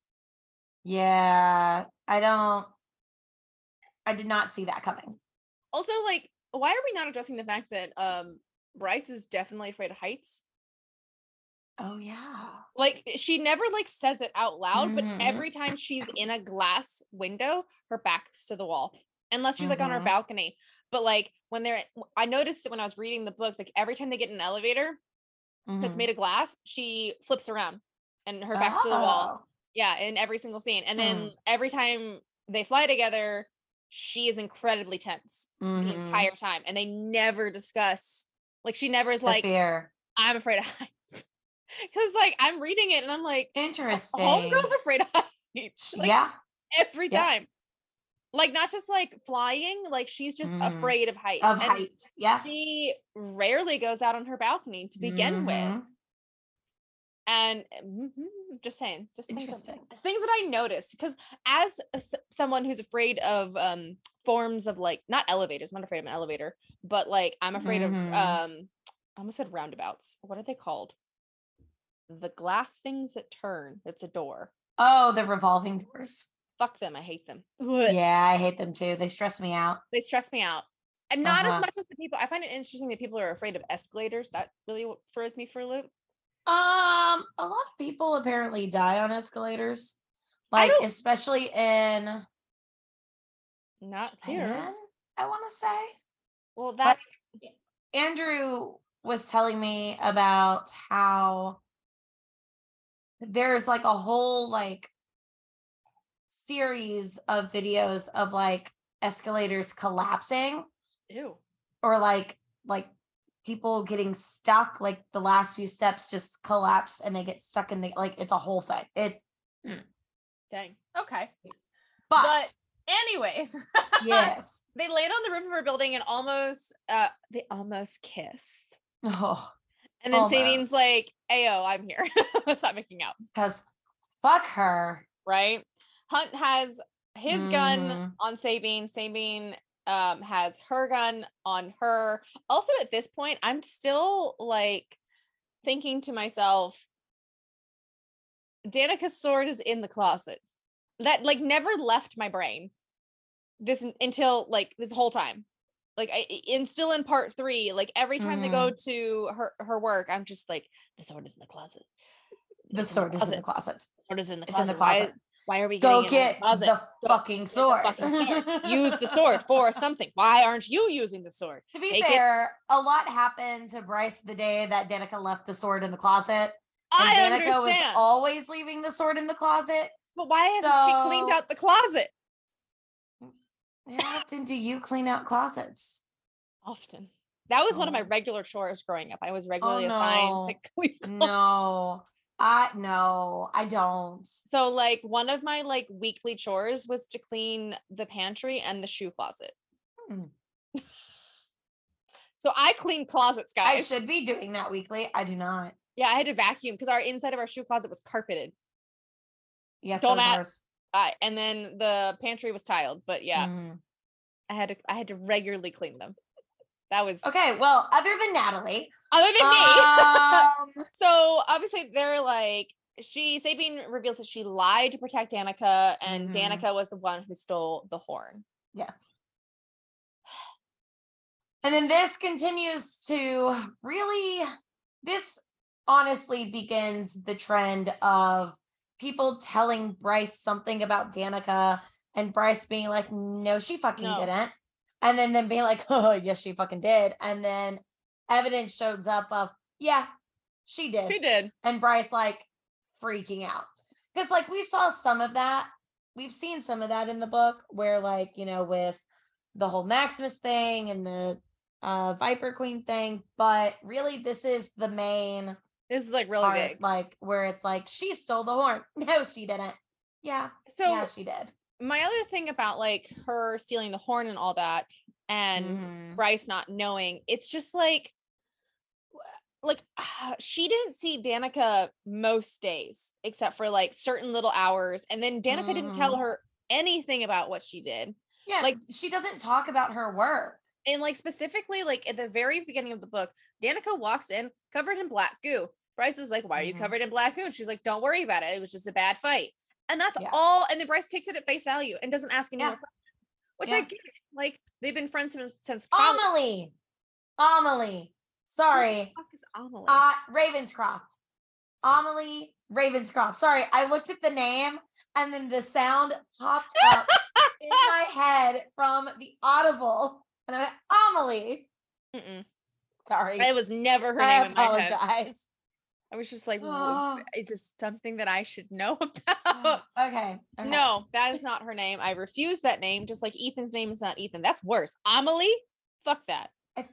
Speaker 2: Yeah, I don't. I did not see that coming.
Speaker 1: also like why are we not addressing the fact that um bryce is definitely afraid of heights
Speaker 2: Oh yeah.
Speaker 1: like she never like says it out loud but
Speaker 2: Mhm.
Speaker 1: every time she's in a glass window her back's to the wall unless she's like on her
Speaker 2: Mhm.
Speaker 1: balcony but like when they're i noticed it when i was reading the book like every time they get in an elevator that's
Speaker 2: Mhm.
Speaker 1: made of glass she flips around and her back's to the wall
Speaker 2: Oh.
Speaker 1: Yeah, in every single scene. And then
Speaker 2: Hmm.
Speaker 1: every time they fly together, she is incredibly tense the
Speaker 2: Mhm.
Speaker 1: entire time. And they never discuss like she never is
Speaker 2: The
Speaker 1: like,
Speaker 2: fear.
Speaker 1: I'm afraid of heights. Cause like I'm reading it and I'm like,
Speaker 2: Interesting.
Speaker 1: homegirl's afraid of heights. Like,
Speaker 2: yeah.
Speaker 1: Every
Speaker 2: yeah.
Speaker 1: time. Like not just like flying, like she's just
Speaker 2: Mhm.
Speaker 1: afraid of heights.
Speaker 2: Of
Speaker 1: and
Speaker 2: heights. Yeah.
Speaker 1: She rarely goes out on her balcony to begin with.
Speaker 2: Mhm.
Speaker 1: and mhm, just saying just things that,
Speaker 2: Interesting.
Speaker 1: things that i noticed because as a s- someone who's afraid of um forms of like not elevators i'm not afraid of an elevator but like i'm afraid
Speaker 2: Mhm.
Speaker 1: of um i almost said roundabouts what are they called the glass things that turn it's a door
Speaker 2: Oh, the revolving doors.
Speaker 1: fuck them i hate them
Speaker 2: Yeah, I hate them too. They stress me out.
Speaker 1: they stress me out and not
Speaker 2: Uh-huh.
Speaker 1: as much as the people i find it interesting that people are afraid of escalators that really throws me for a loop
Speaker 2: Um, a lot of people apparently die on escalators. Like especially in
Speaker 1: not here
Speaker 2: I want to say.
Speaker 1: well that
Speaker 2: Andrew was telling me about how there's like a whole like series of videos of like escalators collapsing
Speaker 1: ew
Speaker 2: or like like people getting stuck like the last few steps just collapse and they get stuck in the like it's a whole thing it
Speaker 1: Dang. Okay.
Speaker 2: But,
Speaker 1: But anyways,
Speaker 2: yes.
Speaker 1: they land on the roof of her building and almost uh they almost kiss.
Speaker 2: Oh,
Speaker 1: And then
Speaker 2: Almost.
Speaker 1: Sabine's like, Ayo, I'm here. Stop making out.
Speaker 2: because fuck her.
Speaker 1: Right? Hunt has his gun
Speaker 2: Mhm.
Speaker 1: on Sabine. Sabine um has her gun on her. Also at this point, I'm still like thinking to myself, Danika's sword is in the closet. That like never left my brain. This until like this whole time. Like I i- in still in part three, like every time they go mm. to her her work, I'm just like, the sword is in the closet.
Speaker 2: The
Speaker 1: It's in
Speaker 2: sword is in the closet.
Speaker 1: The sword is in the
Speaker 2: It's in
Speaker 1: closet.
Speaker 2: the
Speaker 1: Why-
Speaker 2: closet.
Speaker 1: Why, are we
Speaker 2: Go
Speaker 1: getting it out of
Speaker 2: get
Speaker 1: closet?
Speaker 2: the
Speaker 1: Go
Speaker 2: fucking
Speaker 1: get the
Speaker 2: sword.
Speaker 1: fucking sword. Use the sword for something. Why aren't you using the sword?
Speaker 2: To be
Speaker 1: Take it.
Speaker 2: fair, a lot happened to Bryce the day that Danika left the sword in the closet.
Speaker 1: I
Speaker 2: And Danika was
Speaker 1: understand.
Speaker 2: always leaving the sword in the closet.
Speaker 1: but why hasn't she cleaned out the closet?
Speaker 2: How often do you clean out closets?
Speaker 1: Often. That was one of my
Speaker 2: Oh.
Speaker 1: regular chores growing up. I was regularly
Speaker 2: no.
Speaker 1: assigned to clean closets.
Speaker 2: No, I no, I don't.
Speaker 1: So like one of my like weekly chores was to clean the pantry and the shoe closet.
Speaker 2: Hmm.
Speaker 1: So I clean closets, guys.
Speaker 2: I should be doing that weekly. I do not.
Speaker 1: Yeah, I had to vacuum because our inside of our shoe closet was carpeted.
Speaker 2: Yes,
Speaker 1: Don't ask-. Uh, and then the pantry was tiled. But yeah,
Speaker 2: Mhm.
Speaker 1: I had to I had to regularly clean them. That was
Speaker 2: Okay, well, other than Natalie,
Speaker 1: other than me.
Speaker 2: um,
Speaker 1: so obviously they're like she Sabine reveals that she lied to protect Danika, and
Speaker 2: Mhm.
Speaker 1: Danika was the one who stole the horn.
Speaker 2: yes. And then this continues to really, this honestly begins the trend of people telling Bryce something about Danika and Bryce being like, no, she fucking
Speaker 1: No.
Speaker 2: didn't. And then them being like, oh, yes, she fucking did. And then evidence shows up of, yeah, she did.
Speaker 1: She did.
Speaker 2: and Bryce like freaking out. Because like we saw some of that. We've seen some of that in the book where like, you know, with the whole Maximus thing and the uh Viper Queen thing, but really this is the main
Speaker 1: This is like really
Speaker 2: part,
Speaker 1: big.
Speaker 2: like where it's like she stole the horn. No, she didn't. Yeah,
Speaker 1: So
Speaker 2: yeah, she did.
Speaker 1: my other thing about like her stealing the horn and all that, and
Speaker 2: Mhm.
Speaker 1: Bryce not knowing, it's just like like she didn't see Danika most days except for like certain little hours and then Danika didn't tell
Speaker 2: Mhm.
Speaker 1: her anything about what she did
Speaker 2: Yeah,
Speaker 1: like
Speaker 2: she doesn't talk about her work.
Speaker 1: and like specifically like at the very beginning of the book Danika walks in covered in black goo Bryce is like why are you
Speaker 2: Mhm.
Speaker 1: covered in black goo and she's like don't worry about it it was just a bad fight and that's
Speaker 2: Yeah.
Speaker 1: all and then Bryce takes it at face value and doesn't ask any
Speaker 2: Yeah.
Speaker 1: more questions which I
Speaker 2: Yeah.
Speaker 1: get like they've been friends since, since college
Speaker 2: Amelie. Amelie. Sorry.
Speaker 1: Fuck is Amelie?
Speaker 2: Uh Ravenscroft. Amelie Ravenscroft. Sorry, I looked at the name and then the sound popped up in my head from the audible. And I went, Amelie.
Speaker 1: Mm-mm.
Speaker 2: Sorry.
Speaker 1: It was never her
Speaker 2: I
Speaker 1: name in my head. I was just like,
Speaker 2: Oh.
Speaker 1: is this something that I should know about?
Speaker 2: okay. okay.
Speaker 1: No, that is not her name. I refuse that name, just like Ethan's name is not Ethan. That's worse. Amelie? Fuck that.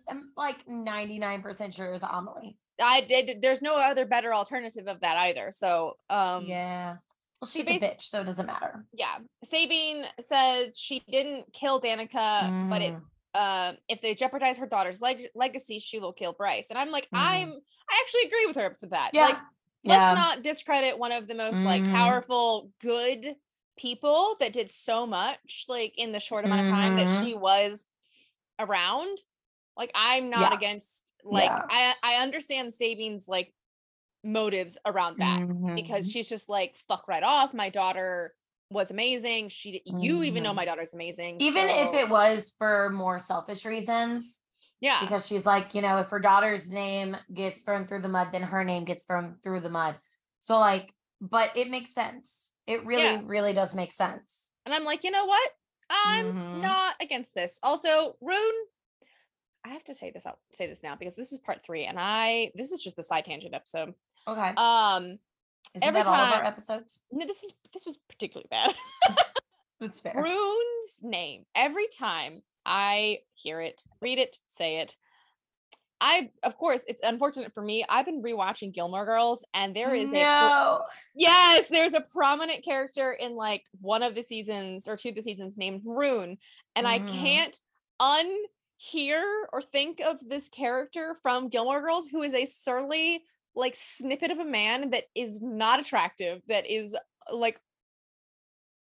Speaker 2: I'm like 99% sure it's Amelie.
Speaker 1: I did there's no other better alternative of that either. So um
Speaker 2: yeah. Well, she's a bitch, so it doesn't matter.
Speaker 1: yeah. Sabine says she didn't kill Danika, but it
Speaker 2: Mhm.
Speaker 1: Um if they jeopardize her daughter's leg- legacy, she will kill Bryce. And I'm like,
Speaker 2: Mhm.
Speaker 1: I'm I actually agree with her for that.
Speaker 2: Yeah.
Speaker 1: Like
Speaker 2: yeah.
Speaker 1: let's not discredit one of the most like
Speaker 2: Mhm.
Speaker 1: powerful good people that did so much like in the short amount of time that
Speaker 2: Mhm.
Speaker 1: she was around like i'm not
Speaker 2: Yeah.
Speaker 1: against like
Speaker 2: Yeah.
Speaker 1: i i understand sabine's like motives around that because
Speaker 2: Mhm.
Speaker 1: she's just like fuck right off my daughter was amazing she you even know
Speaker 2: Mhm.
Speaker 1: my daughter's amazing
Speaker 2: even if it was for more selfish reasons
Speaker 1: yeah.
Speaker 2: because she's like you know if her daughter's name gets thrown through the mud then her name gets thrown through the mud. So like but it makes sense. It really
Speaker 1: Yeah.
Speaker 2: really does make sense.
Speaker 1: And i'm like you know what? I'm
Speaker 2: Mhm.
Speaker 1: not against this. Also Ruhn i have to say this out say this now because this is part three and i this is just the side tangent episode.
Speaker 2: Okay.
Speaker 1: Um
Speaker 2: isn't
Speaker 1: every
Speaker 2: that all of our episodes
Speaker 1: no this is this was particularly bad
Speaker 2: that's fair
Speaker 1: Ruhn's name every time i hear it read it say it I, of course, it's unfortunate for me. I've been rewatching Gilmore Girls, and there is a yes, there's a prominent character in like one of the seasons or two of the seasons named Rune, and I
Speaker 2: Mhm.
Speaker 1: can't unhear or think of this character from Gilmore Girls who is a surly like snippet of a man that is not attractive, that is like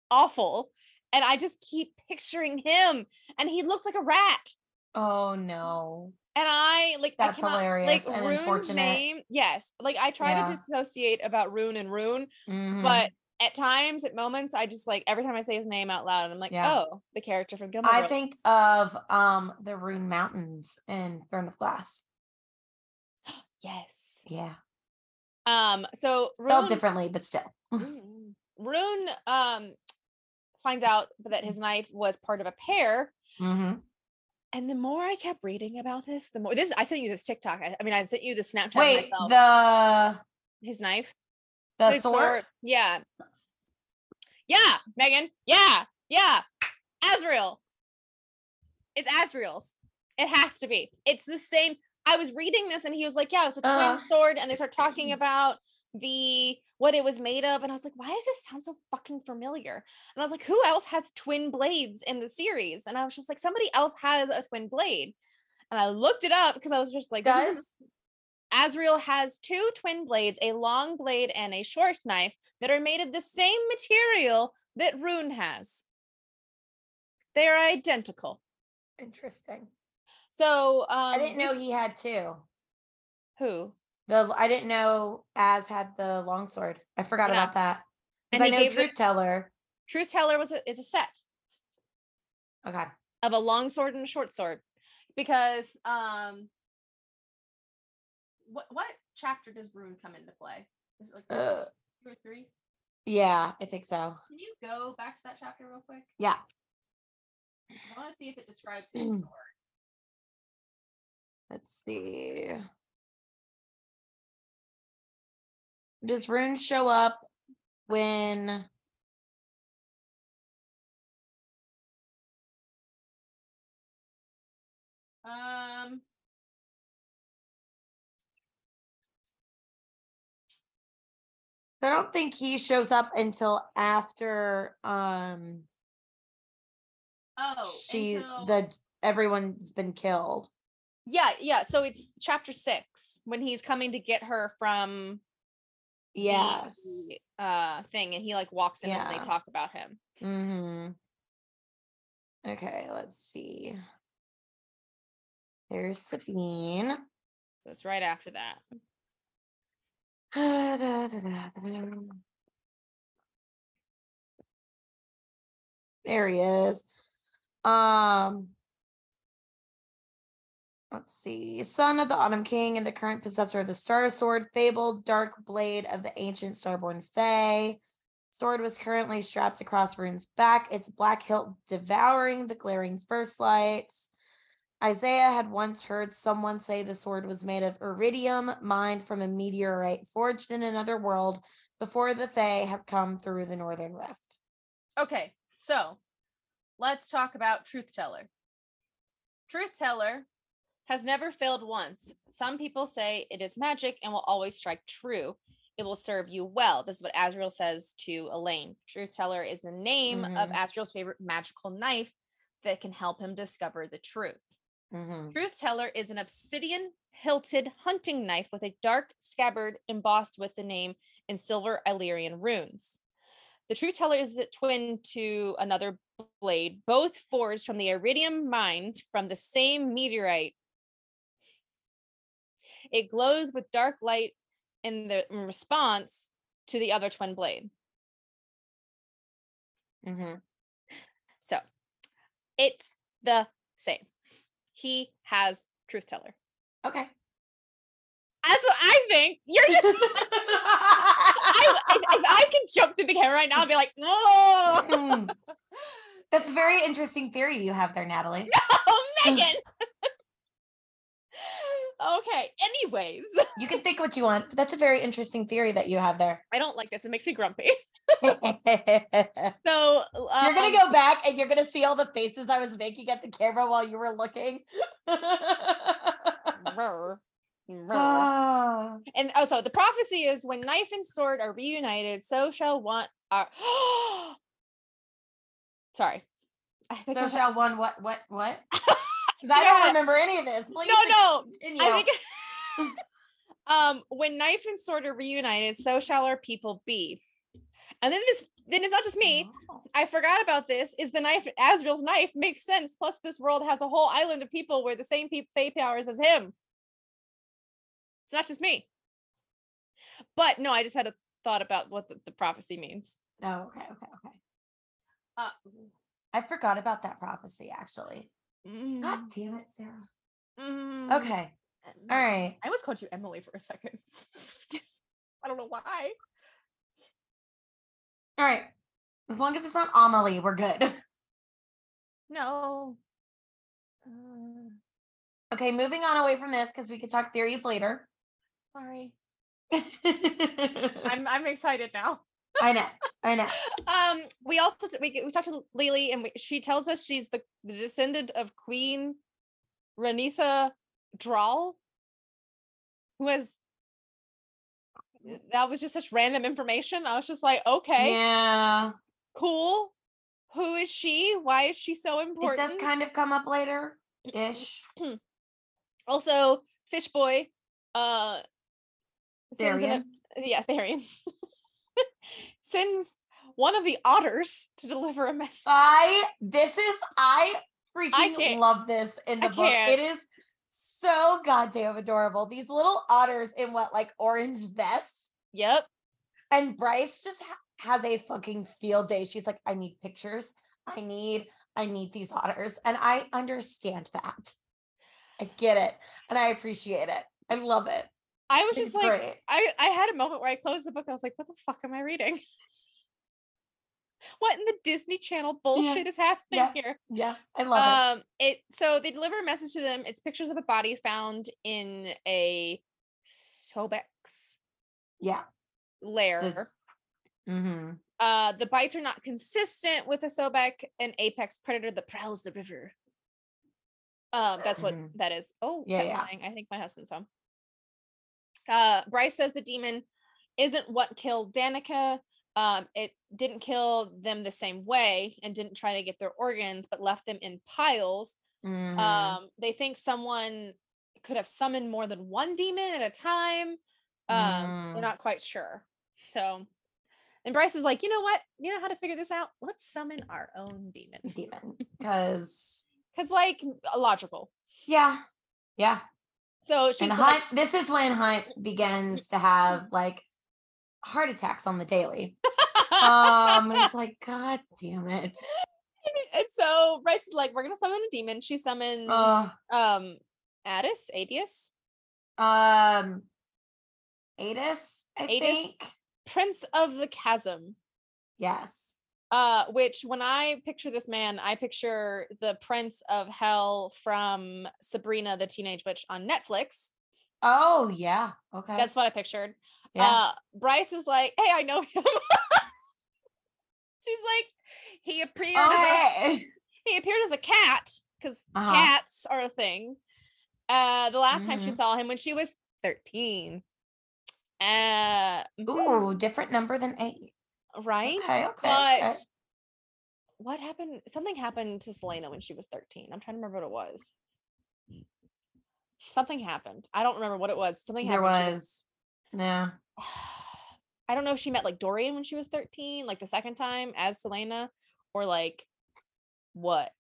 Speaker 1: awful, and I just keep picturing him, and he looks like a rat.
Speaker 2: Oh no.
Speaker 1: And I like
Speaker 2: That's
Speaker 1: I cannot,
Speaker 2: hilarious
Speaker 1: like
Speaker 2: and
Speaker 1: Ruhn's
Speaker 2: unfortunate.
Speaker 1: name. Yes, like I try
Speaker 2: Yeah.
Speaker 1: to dissociate about Rune and Rune,
Speaker 2: Mhm.
Speaker 1: but at times, at moments, I just like every time I say his name out loud, I'm like,
Speaker 2: Yeah.
Speaker 1: oh, the character from Gilmore
Speaker 2: I
Speaker 1: Girls.
Speaker 2: think of um the Rune Mountains in Throne of Glass.
Speaker 1: Yes.
Speaker 2: Yeah.
Speaker 1: Um. So
Speaker 2: Spelled differently, but still.
Speaker 1: Ruhn, um, finds out that his knife was part of a pear.
Speaker 2: hmm
Speaker 1: And the more I kept reading about this, the more this I sent you this TikTok. I, I mean, I sent you the Snapchat
Speaker 2: Wait,
Speaker 1: myself.
Speaker 2: the
Speaker 1: his knife.
Speaker 2: the
Speaker 1: His
Speaker 2: sword.
Speaker 1: Yeah. Yeah, Megan. Yeah. Yeah. Azriel. It's Azriel's. It has to be. It's the same. I was reading this and he was like, Yeah, it's a twin
Speaker 2: Uh.
Speaker 1: sword. And they start talking about the what it was made of. And I was like, Why does this sound so fucking familiar? And I was like, Who else has twin blades in the series? And I was just like, Somebody else has a twin blade. And I looked it up because I was just like, this is Azriel has two twin blades, a long blade and a short knife that are made of the same material that Ruhn has. They are identical.
Speaker 2: interesting.
Speaker 1: So, um,
Speaker 2: I didn't know he had two.
Speaker 1: who.
Speaker 2: The I didn't know Az had the longsword. I forgot
Speaker 1: Yeah.
Speaker 2: about that.
Speaker 1: And
Speaker 2: Because I know
Speaker 1: the-
Speaker 2: Truth Teller.
Speaker 1: Truth Teller was a, is a set
Speaker 2: Okay.
Speaker 1: of a long sword and a short sword, because um, what what chapter does Ruhn come into play? Is it like
Speaker 2: Uh,
Speaker 1: two or three?
Speaker 2: Yeah, I think so.
Speaker 1: Can you go back to that chapter real quick?
Speaker 2: Yeah.
Speaker 1: I want to see if it describes his sword.
Speaker 2: Let's see. Does Ruhn show up when
Speaker 1: Um,
Speaker 2: I don't think he shows up until after um
Speaker 1: oh,
Speaker 2: she
Speaker 1: until-
Speaker 2: the everyone's been killed.
Speaker 1: Yeah, yeah. So it's chapter six when he's coming to get her from the, uh thing, and he like walks in and they talk about him.
Speaker 2: Mm-hmm. Okay, let's see. There's Sabine.
Speaker 1: So it's right after that.
Speaker 2: There he is. Um let's see. Son of the Autumn King and the current possessor of the Star Sword, fabled dark blade of the ancient Starborn Fae. Sword was currently strapped across Ruhn's back, its black hilt devouring the glaring first lights. Isaiah had once heard someone say the sword was made of iridium mined from a meteorite forged in another world before the Fae had come through the Northern Rift.
Speaker 1: Okay, so let's talk about Truth Teller. Truth Teller has never failed once. Some people say it is magic and will always strike true. It will serve you well. This is what Azriel says to Elain. Truth Teller is the name of
Speaker 2: Mhm.
Speaker 1: Azriel's favorite magical knife that can help him discover the truth.
Speaker 2: Mhm.
Speaker 1: Truth Teller is an obsidian hilted hunting knife with a dark scabbard embossed with the name in silver Illyrian runes. The Truth Teller is the twin to another blade, both forged from the iridium mined from the same meteorite. It glows with dark light in the in response to the other twin blade.
Speaker 2: Mhm.
Speaker 1: So it's the same. He has Truth Teller.
Speaker 2: Okay.
Speaker 1: That's what I think. You're just I, if, if I could jump through the camera right now and be like, no,
Speaker 2: Hmm. That's a very interesting theory you have there, Natalie.
Speaker 1: oh, Megan. okay. Anyways,
Speaker 2: You can think what you want, but that's a very interesting theory that you have there.
Speaker 1: I don't like this. It makes me grumpy. So um, you're um,
Speaker 2: gonna go back and you're gonna see all the faces I was making at the camera while you were looking. Ah.
Speaker 1: And oh, so the prophecy is when knife and sword are reunited, so shall one our sorry. I
Speaker 2: so shall one what what what? Because
Speaker 1: Yeah.
Speaker 2: I don't remember any of this. Please
Speaker 1: no, no. I think um when knife and sword are reunited, so shall our people be. And then this then it's not just me.
Speaker 2: Oh.
Speaker 1: I forgot about this. Is the knife Azriel's knife makes sense. Plus, this world has a whole island of people where the same people fey powers as him. It's not just me. But no, I just had a thought about what the, the prophecy means.
Speaker 2: No, okay, okay, okay.
Speaker 1: Uh,
Speaker 2: I forgot about that prophecy actually.
Speaker 1: Mm,
Speaker 2: God damn it, Sarah.
Speaker 1: mm,
Speaker 2: Okay. All right.
Speaker 1: I almost called you Emily for a second. I don't know why.
Speaker 2: All right. As long as it's not Amelie, we're good.
Speaker 1: No. Uh,
Speaker 2: okay, moving on away from this because we could talk theories later.
Speaker 1: sorry. I'm I'm excited now.
Speaker 2: Know. I know.
Speaker 1: um we also we, we talked to Lily and we, she tells us she's the, the descendant of Queen Ranitha Drawl who has that was just such random information. I was just like, okay,
Speaker 2: Yeah.
Speaker 1: cool. Who is she? Why is she so important?
Speaker 2: It does kind of come up later ish.
Speaker 1: also, Fish Boy, uh
Speaker 2: Tharion.
Speaker 1: yeah, Tharion. sends one of the otters to deliver a message.
Speaker 2: I this is I freaking
Speaker 1: can't-
Speaker 2: love this in the
Speaker 1: I
Speaker 2: book.
Speaker 1: can't.
Speaker 2: It is so goddamn adorable. These little otters in what like orange vests.
Speaker 1: Yep.
Speaker 2: And Bryce just ha- has a fucking field day. She's like, I need pictures. I need, I need these otters. And I understand that. I get it. And I appreciate it. I love it.
Speaker 1: I was just like,
Speaker 2: great.
Speaker 1: I I had a moment where I closed the book. I was like, what the fuck am I reading? what in the Disney Channel bullshit is happening
Speaker 2: yeah.
Speaker 1: here?
Speaker 2: Yeah, I love
Speaker 1: Um, it so they deliver a message to them. It's pictures of a body found in a
Speaker 2: Sobek's. Yeah.
Speaker 1: lair.
Speaker 2: Mm-hmm.
Speaker 1: Uh, the bites are not consistent with a Sobek, an apex predator that prowls the river. Um, that's what
Speaker 2: Mhm.
Speaker 1: that is. Oh,
Speaker 2: Yeah, yeah.
Speaker 1: I think my husband's home. Uh, Bryce says the demon isn't what killed Danika. Um, it didn't kill them the same way and didn't try to get their organs, but left them in piles.
Speaker 2: Mhm.
Speaker 1: Um, they think someone could have summoned more than one demon at a time. Um, we're
Speaker 2: Mm.
Speaker 1: not quite sure. So, and Bryce is like, you know what? You know how to figure this out? Let's summon our own demon.
Speaker 2: demon. Because
Speaker 1: Because, like, logical.
Speaker 2: yeah. Yeah.
Speaker 1: So she's
Speaker 2: and
Speaker 1: like,
Speaker 2: Hunt, this is when Hunt begins to have like heart attacks on the daily. Um, and it's like, God damn it.
Speaker 1: and so Bryce is like, we're gonna summon a demon. She summons
Speaker 2: Uh,
Speaker 1: um Addis, Adius,
Speaker 2: um, Adis, I
Speaker 1: Adis?
Speaker 2: think.
Speaker 1: Prince of the Chasm.
Speaker 2: Yes.
Speaker 1: Uh, which when I picture this man, I picture the Prince of Hell from Sabrina the Teenage Witch on Netflix.
Speaker 2: Oh yeah. Okay.
Speaker 1: That's what I pictured.
Speaker 2: yeah.
Speaker 1: Uh, Bryce is like, hey, I know him. She's like, he appeared as a,
Speaker 2: oh hey.
Speaker 1: he appeared as a cat because
Speaker 2: Uh-huh.
Speaker 1: cats are a thing. Uh, the last time she
Speaker 2: Mhm.
Speaker 1: saw him when she was 13. Uh, mhm,
Speaker 2: Ooh, different number than eight.
Speaker 1: Right?
Speaker 2: okay, okay,
Speaker 1: but
Speaker 2: okay.
Speaker 1: what happened? Something happened to Celaena when she was 13. I'm trying to remember what it was. Something happened. I don't remember what it was. Something
Speaker 2: There
Speaker 1: happened. She
Speaker 2: was. Yeah.
Speaker 1: I don't know if she met like Dorian when she was 13, like the second time as Celaena, or like what?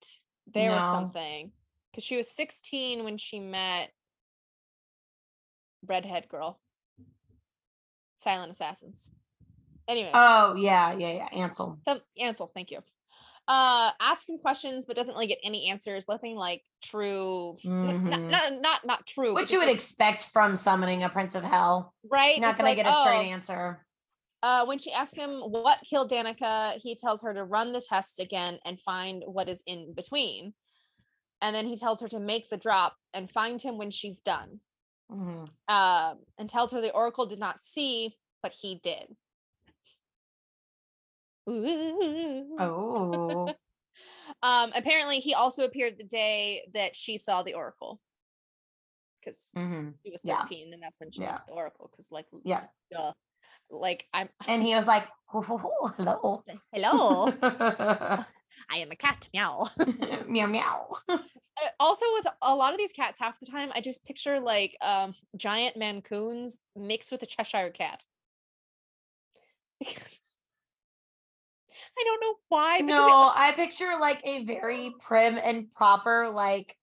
Speaker 1: There was something. Because she was 16 when she met Redhead Girl. Silent Assassins. Anyways,
Speaker 2: Oh yeah, yeah, yeah. Ansel.
Speaker 1: So Ansel, thank you. Uh ask him questions, but doesn't really get any answers. Nothing like true. n- Not, not not not true.
Speaker 2: What you would
Speaker 1: like,
Speaker 2: expect from summoning a Prince of Hell.
Speaker 1: right?
Speaker 2: You're not gonna
Speaker 1: like,
Speaker 2: get a straight
Speaker 1: oh,
Speaker 2: answer.
Speaker 1: Uh, when she asks him what killed Danika, he tells her to run the test again and find what is in between. And then he tells her to make the drop and find him when she's done.
Speaker 2: Mhm.
Speaker 1: Um, and tells her the oracle did not see, but he did. Ooh.
Speaker 2: Oh.
Speaker 1: Um, apparently he also appeared the day that she saw the oracle. because
Speaker 2: Mhm.
Speaker 1: she was
Speaker 2: Yeah.
Speaker 1: 13 and that's when she
Speaker 2: Yeah.
Speaker 1: to Oracle because like
Speaker 2: Yeah.
Speaker 1: duh. like I'm
Speaker 2: And he was like, "Hoo, hoo, hoo, hello.
Speaker 1: hello I am a cat meow
Speaker 2: meow meow.
Speaker 1: Uh, also with a lot of these cats half the time I just picture like um giant Maine Coons mixed with a Cheshire cat I don't know why
Speaker 2: No, I picture like a very prim and proper, like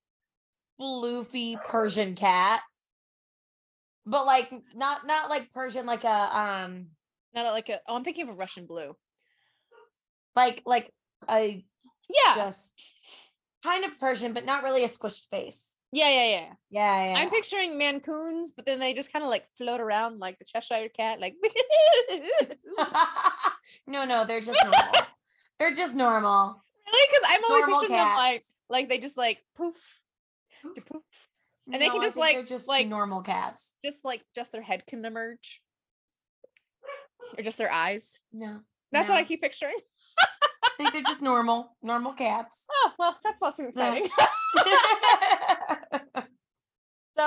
Speaker 2: floofy Persian cat. But like not not like Persian, like a um
Speaker 1: not like a oh I'm thinking of a Russian blue
Speaker 2: like like a
Speaker 1: yeah
Speaker 2: just kind of Persian, but not really a squished face.
Speaker 1: Yeah yeah yeah
Speaker 2: Yeah, yeah.
Speaker 1: I'm picturing Maine Coons, but then they just kind of like float around like the Cheshire cat, like
Speaker 2: no, no, they're just normal. they're just normal.
Speaker 1: really because I'm always
Speaker 2: Normal
Speaker 1: picturing them like like they just like poof, poof, And they can just, like-
Speaker 2: they're just
Speaker 1: like-
Speaker 2: normal cats.
Speaker 1: just like just their head can emerge, or just their eyes.
Speaker 2: No.
Speaker 1: That's what I keep picturing.
Speaker 2: Think they're just normal, normal cats.
Speaker 1: Oh well, that's less exciting. So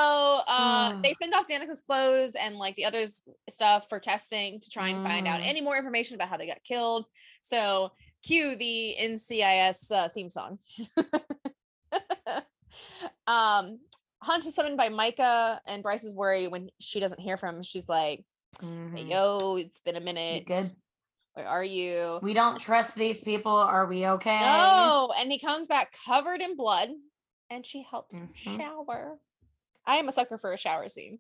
Speaker 1: uh,
Speaker 2: Mm.
Speaker 1: they send off Danika's clothes and like the others stuff for testing to try and find out
Speaker 2: Mm.
Speaker 1: any more information about how they got killed. So cue the NCIS uh, theme song. um, Hunt is summoned by Micah, and Bryce is worried when she doesn't hear from him. She's like, "Hey,
Speaker 2: Mhm.
Speaker 1: "Yo, it's been a
Speaker 2: You
Speaker 1: minute.
Speaker 2: good?
Speaker 1: Are you?"
Speaker 2: We don't trust these people. Are we okay?
Speaker 1: No, and he comes back covered in blood, and she helps him
Speaker 2: Mhm.
Speaker 1: shower. I am a sucker for a shower scene.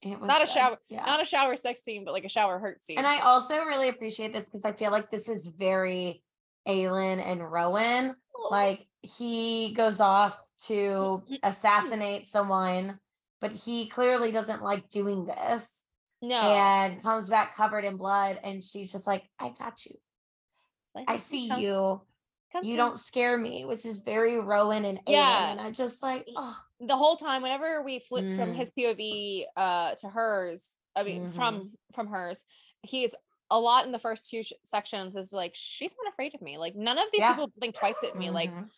Speaker 2: It was
Speaker 1: Not a shower-
Speaker 2: Yeah.
Speaker 1: Not a shower sex scene, but like a shower hurt scene.
Speaker 2: and I also really appreciate this because I feel like this is very Aelin and Rowan. Like he goes off to assassinate someone, but he clearly doesn't like doing this
Speaker 1: no,
Speaker 2: and comes back covered in blood. And she's just like, I got you.
Speaker 1: Like,
Speaker 2: I see
Speaker 1: come-
Speaker 2: you.
Speaker 1: come
Speaker 2: You
Speaker 1: through.
Speaker 2: don't scare me, which is very Rowan and Aelin.
Speaker 1: Yeah.
Speaker 2: And I just like, oh,
Speaker 1: the whole time whenever we flip from
Speaker 2: Mm.
Speaker 1: his POV uh to hers, I mean
Speaker 2: Mhm.
Speaker 1: from from hers, he is a lot in the first two sh- sections is like she's not afraid of me. Like none of these
Speaker 2: Yeah.
Speaker 1: people think twice at me. Like
Speaker 2: mhm.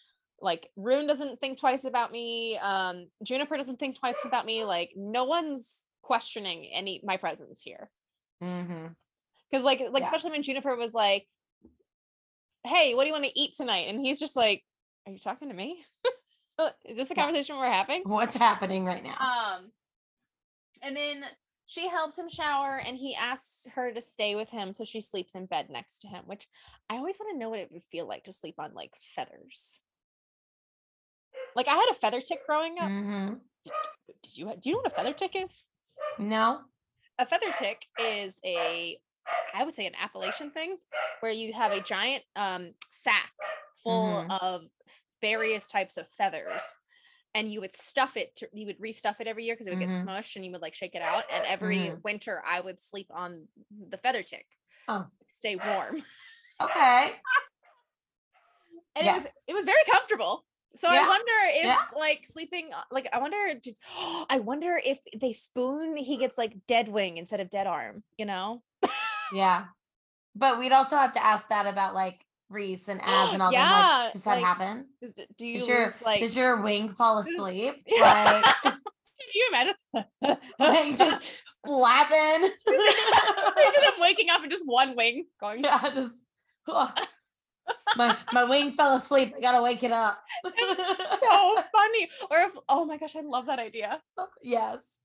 Speaker 1: like Ruhn doesn't think twice about me. Um Juniper doesn't think twice about me. Like no one's questioning any my presence here. Because like like
Speaker 2: Yeah.
Speaker 1: especially when Juniper was like, "Hey, what do you want to eat tonight?" and he's just like, "Are you talking to me? Is this a
Speaker 2: Yeah.
Speaker 1: conversation we're having?"
Speaker 2: what's happening right now?
Speaker 1: Um, and then she helps him shower, and he asks her to stay with him, so she sleeps in bed next to him. Which I always want to know what it would feel like to sleep on like feathers. Like I had a feather tick growing up.
Speaker 2: Mhm.
Speaker 1: Did you? Do you know what a feather tick is?
Speaker 2: No.
Speaker 1: a feather tick is a i would say an Appalachian thing where you have a giant um sack full
Speaker 2: Mhm.
Speaker 1: of various types of feathers and you would stuff it to, you would restuff it every year because it would
Speaker 2: Mhm.
Speaker 1: get smushed and you would like shake it out and every
Speaker 2: Mhm.
Speaker 1: winter i would sleep on the feather tick
Speaker 2: Oh.
Speaker 1: stay warm
Speaker 2: Okay.
Speaker 1: and
Speaker 2: Yeah.
Speaker 1: it was it was very comfortable so i wonder if
Speaker 2: Yeah.
Speaker 1: like sleeping uh, like i wonder just i wonder if they spoon he gets like dead wing instead of dead arm you know
Speaker 2: Yeah. But we'd also have to ask that about like Rhys and Az and all them.
Speaker 1: Yeah,
Speaker 2: Like, does that
Speaker 1: like,
Speaker 2: happen?
Speaker 1: Does, do you
Speaker 2: Does your,
Speaker 1: lose, like
Speaker 2: does your wing fall asleep?
Speaker 1: Yeah.
Speaker 2: Like,
Speaker 1: Can you imagine?
Speaker 2: like just flapping.
Speaker 1: Just imagine them waking up and just one wing going.
Speaker 2: yeah, just my my wing fell asleep. I gotta wake it up.
Speaker 1: so funny. Or if oh my gosh, I love that idea.
Speaker 2: yes.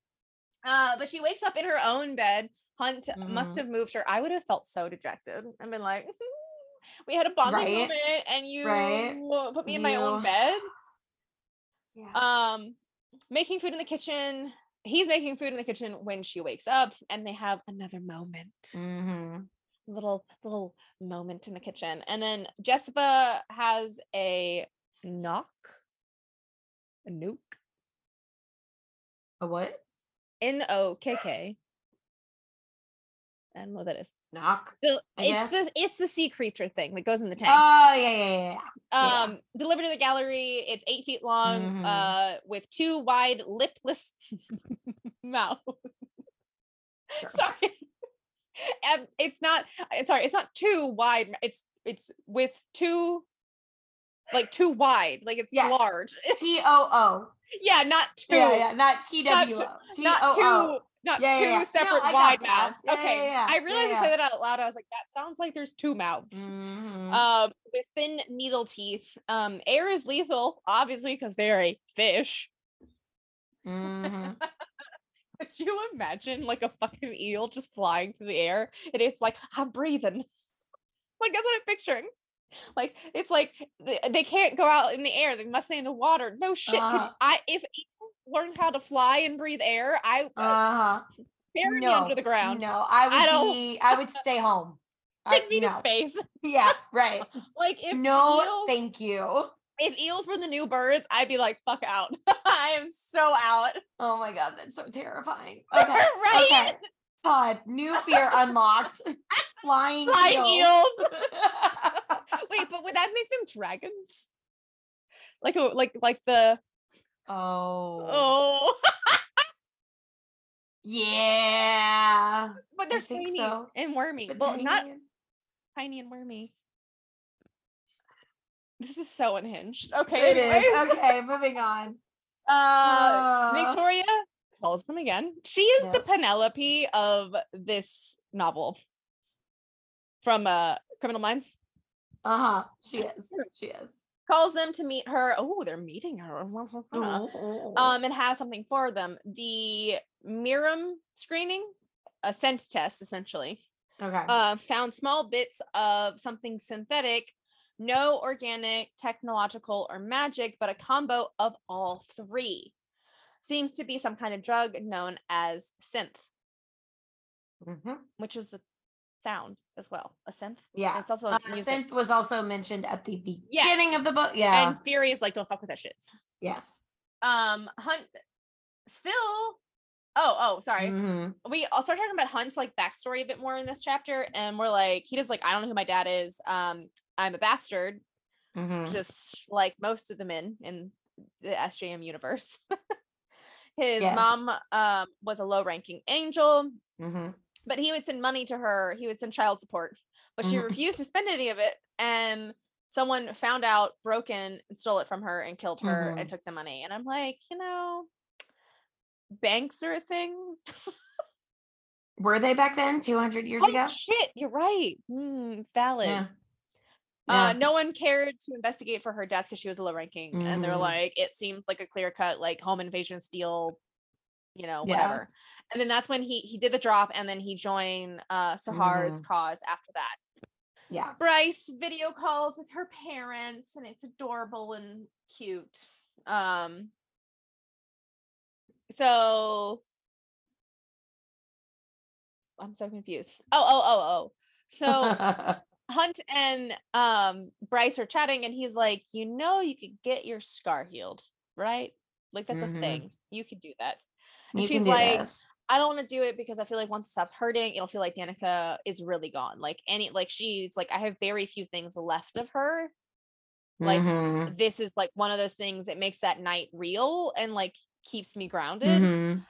Speaker 1: Uh, but she wakes up in her own bed. Hunt must
Speaker 2: Mhm.
Speaker 1: have moved her. I would have felt so dejected and been like, we had a bonding
Speaker 2: Right.
Speaker 1: moment, and you
Speaker 2: Right.
Speaker 1: put me in my own bed.
Speaker 2: Yeah.
Speaker 1: Um, making food in the kitchen. He's making food in the kitchen when she wakes up, and they have another moment.
Speaker 2: hmm
Speaker 1: little little moment in the kitchen and then Jesiba has a knock a nuke
Speaker 2: A what?
Speaker 1: n-o-k-k i don't know what that is
Speaker 2: Knock.
Speaker 1: So it's the it's the sea creature thing that goes in the tank
Speaker 2: Oh yeah, yeah, yeah, yeah. yeah.
Speaker 1: um delivered to the gallery it's eight feet long
Speaker 2: Mhm.
Speaker 1: uh with two wide lipless mouths
Speaker 2: Gross.
Speaker 1: sorry um, it's not uh, sorry it's not too wide it's it's with two like too wide, like it's
Speaker 2: Yeah.
Speaker 1: large.
Speaker 2: T O O.
Speaker 1: yeah, not too,
Speaker 2: Yeah, yeah, not T W O. T
Speaker 1: not
Speaker 2: O O.
Speaker 1: two, not
Speaker 2: Yeah,
Speaker 1: two
Speaker 2: yeah, yeah.
Speaker 1: Separate
Speaker 2: got
Speaker 1: wide mouths. Okay,
Speaker 2: yeah,
Speaker 1: I realized. I said that out loud. I was like, that sounds like there's two mouths.
Speaker 2: Mhm.
Speaker 1: Um, with thin needle teeth. Um, air is lethal, obviously, because they're a fish.
Speaker 2: Mhm.
Speaker 1: Could you imagine like a fucking eel just flying through the air? And it's like, I'm breathing. like that's what I'm picturing. Like it's like they, they can't go out in the air, they must stay in the water. No shit. Could
Speaker 2: Uh-huh.
Speaker 1: I if eagles learned how to fly and breathe air, I uh,
Speaker 2: Uh-huh.
Speaker 1: bury me under the ground.
Speaker 2: No, I would
Speaker 1: I don't-
Speaker 2: be I would stay home. I,
Speaker 1: Take me to space.
Speaker 2: Yeah, right.
Speaker 1: Like if
Speaker 2: no,
Speaker 1: eels,
Speaker 2: thank you.
Speaker 1: If eels were the new birds, I'd be like, fuck out. I am so out.
Speaker 2: Oh my god, that's so terrifying. Okay.
Speaker 1: right?
Speaker 2: Okay. Todd, new fear unlocked. Flying
Speaker 1: Flying
Speaker 2: eels.
Speaker 1: eels. Wait, but would that make them dragons? Like a like like the
Speaker 2: oh.
Speaker 1: oh
Speaker 2: Yeah.
Speaker 1: but they're tiny
Speaker 2: so.
Speaker 1: and wormy.
Speaker 2: But
Speaker 1: well, not
Speaker 2: tiny-
Speaker 1: tiny and wormy. This is so unhinged. Okay,
Speaker 2: It
Speaker 1: anyways.
Speaker 2: is. Okay, moving on.
Speaker 1: Uh,
Speaker 2: Uh,
Speaker 1: Viktoria calls them again. She is the Penelope of this novel from uh Criminal Minds.
Speaker 2: Uh-huh. She is. She is.
Speaker 1: Calls them to meet her. Oh, they're meeting her. Um and has something for them the miram screening a scent test essentially
Speaker 2: okay.
Speaker 1: uh found small bits of something synthetic no organic technological or magic but a combo of all three seems to be some kind of drug known as synth
Speaker 2: Mhm.
Speaker 1: which is a sound as well a synth
Speaker 2: Yeah.
Speaker 1: it's also
Speaker 2: Uh, synth was also mentioned at the
Speaker 1: Yes.
Speaker 2: beginning of the book. Yeah.
Speaker 1: and fury is like don't fuck with that shit
Speaker 2: yes.
Speaker 1: um hunt still oh oh sorry
Speaker 2: Mhm.
Speaker 1: we all start talking about Hunt's like backstory a bit more in this chapter, and we're like, he does like, I don't know who my dad is. Um, I'm a bastard,
Speaker 2: Mhm.
Speaker 1: just like most of the men in the SJM universe. His
Speaker 2: Yes.
Speaker 1: mom um was a low-ranking angel,
Speaker 2: Mhm.
Speaker 1: but he would send money to her. He would send child support, but she
Speaker 2: Mhm.
Speaker 1: refused to spend any of it. And someone found out, broke in, and stole it from her and killed her and took the money. And I'm like, you know, banks are a thing.
Speaker 2: Were they back then? 200 years
Speaker 1: Oh
Speaker 2: ago?
Speaker 1: shit, you're right. Mm, valid.
Speaker 2: Yeah.
Speaker 1: Uh,
Speaker 2: Yeah.
Speaker 1: no one cared to investigate for her death because she was a low ranking, and they're
Speaker 2: Mhm.
Speaker 1: like, it seems like a clear cut like home invasion steal, you know,
Speaker 2: Yeah.
Speaker 1: whatever. And then that's when he he did the drop, and then he joined uh Shahar's
Speaker 2: Mhm.
Speaker 1: cause after that.
Speaker 2: Yeah.
Speaker 1: Bryce video calls with her parents, and it's adorable and cute. Um, so I'm so confused. Oh, oh, oh, oh. So Hunt and um Bryce are chatting and he's like, "You know you could get your scar healed, right? Like that's
Speaker 2: Mhm.
Speaker 1: a thing. You could do that." And
Speaker 2: you
Speaker 1: she's like,
Speaker 2: this.
Speaker 1: I don't want to do it because I feel like once it stops hurting, it'll feel like Danika is really gone. Like any like she's like I have very few things left of her. Like
Speaker 2: Mhm.
Speaker 1: this is like one of those things that makes that night real and like keeps me grounded.
Speaker 2: Mhm.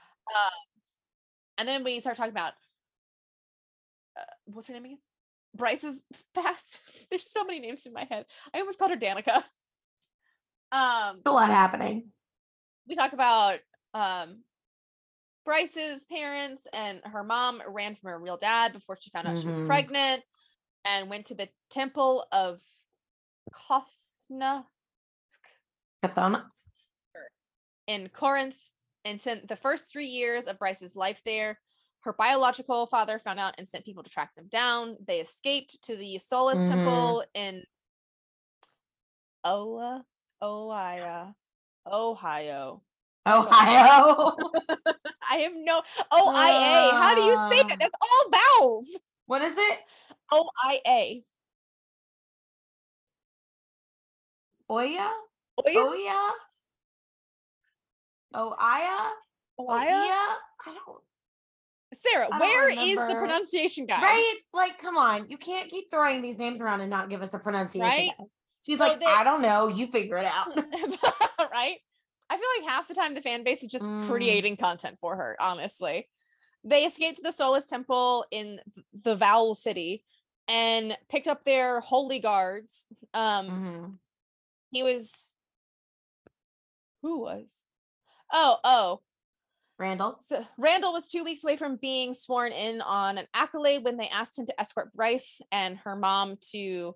Speaker 1: And then we start talking about uh, what's her name again? Bryce's past. There's so many names in my head. I almost called her Danika. Um,
Speaker 2: A lot happening.
Speaker 1: we talk about um Bryce's parents and her mom ran from her real dad before she found out she was
Speaker 2: Mhm.
Speaker 1: pregnant and went to the temple of Kothna
Speaker 2: Cathona.
Speaker 1: In Corinth and spent the first three years of Bryce's life there. Her biological father found out and sent people to track them down. They escaped to the Solus
Speaker 2: Mhm.
Speaker 1: Temple in Ola, Ohio, Ohio.
Speaker 2: Ohio.
Speaker 1: I have no O I A. How do you say
Speaker 2: Ah.
Speaker 1: that? That's all vowels.
Speaker 2: what is it?
Speaker 1: O I A.
Speaker 2: Oya?
Speaker 1: Oya?
Speaker 2: Oya? Oya?
Speaker 1: Ohio?
Speaker 2: Oya? I don't.
Speaker 1: Sarah,
Speaker 2: I don't
Speaker 1: where is the pronunciation guide?
Speaker 2: Right? Like, come on. You can't keep throwing these names around and not give us a pronunciation.
Speaker 1: Right?
Speaker 2: guide. She's
Speaker 1: So
Speaker 2: like,
Speaker 1: they-
Speaker 2: I don't know. You figure it out.
Speaker 1: right? I feel like half the time the fan base is just
Speaker 2: Mm.
Speaker 1: creating content for her, honestly. They escaped to the Solus Temple in the Vowel City and picked up their holy guards. Um,
Speaker 2: Mhm.
Speaker 1: he was who was oh oh.
Speaker 2: Randall.
Speaker 1: so randall was two weeks away from being sworn in on an accolade when they asked him to escort bryce and her mom to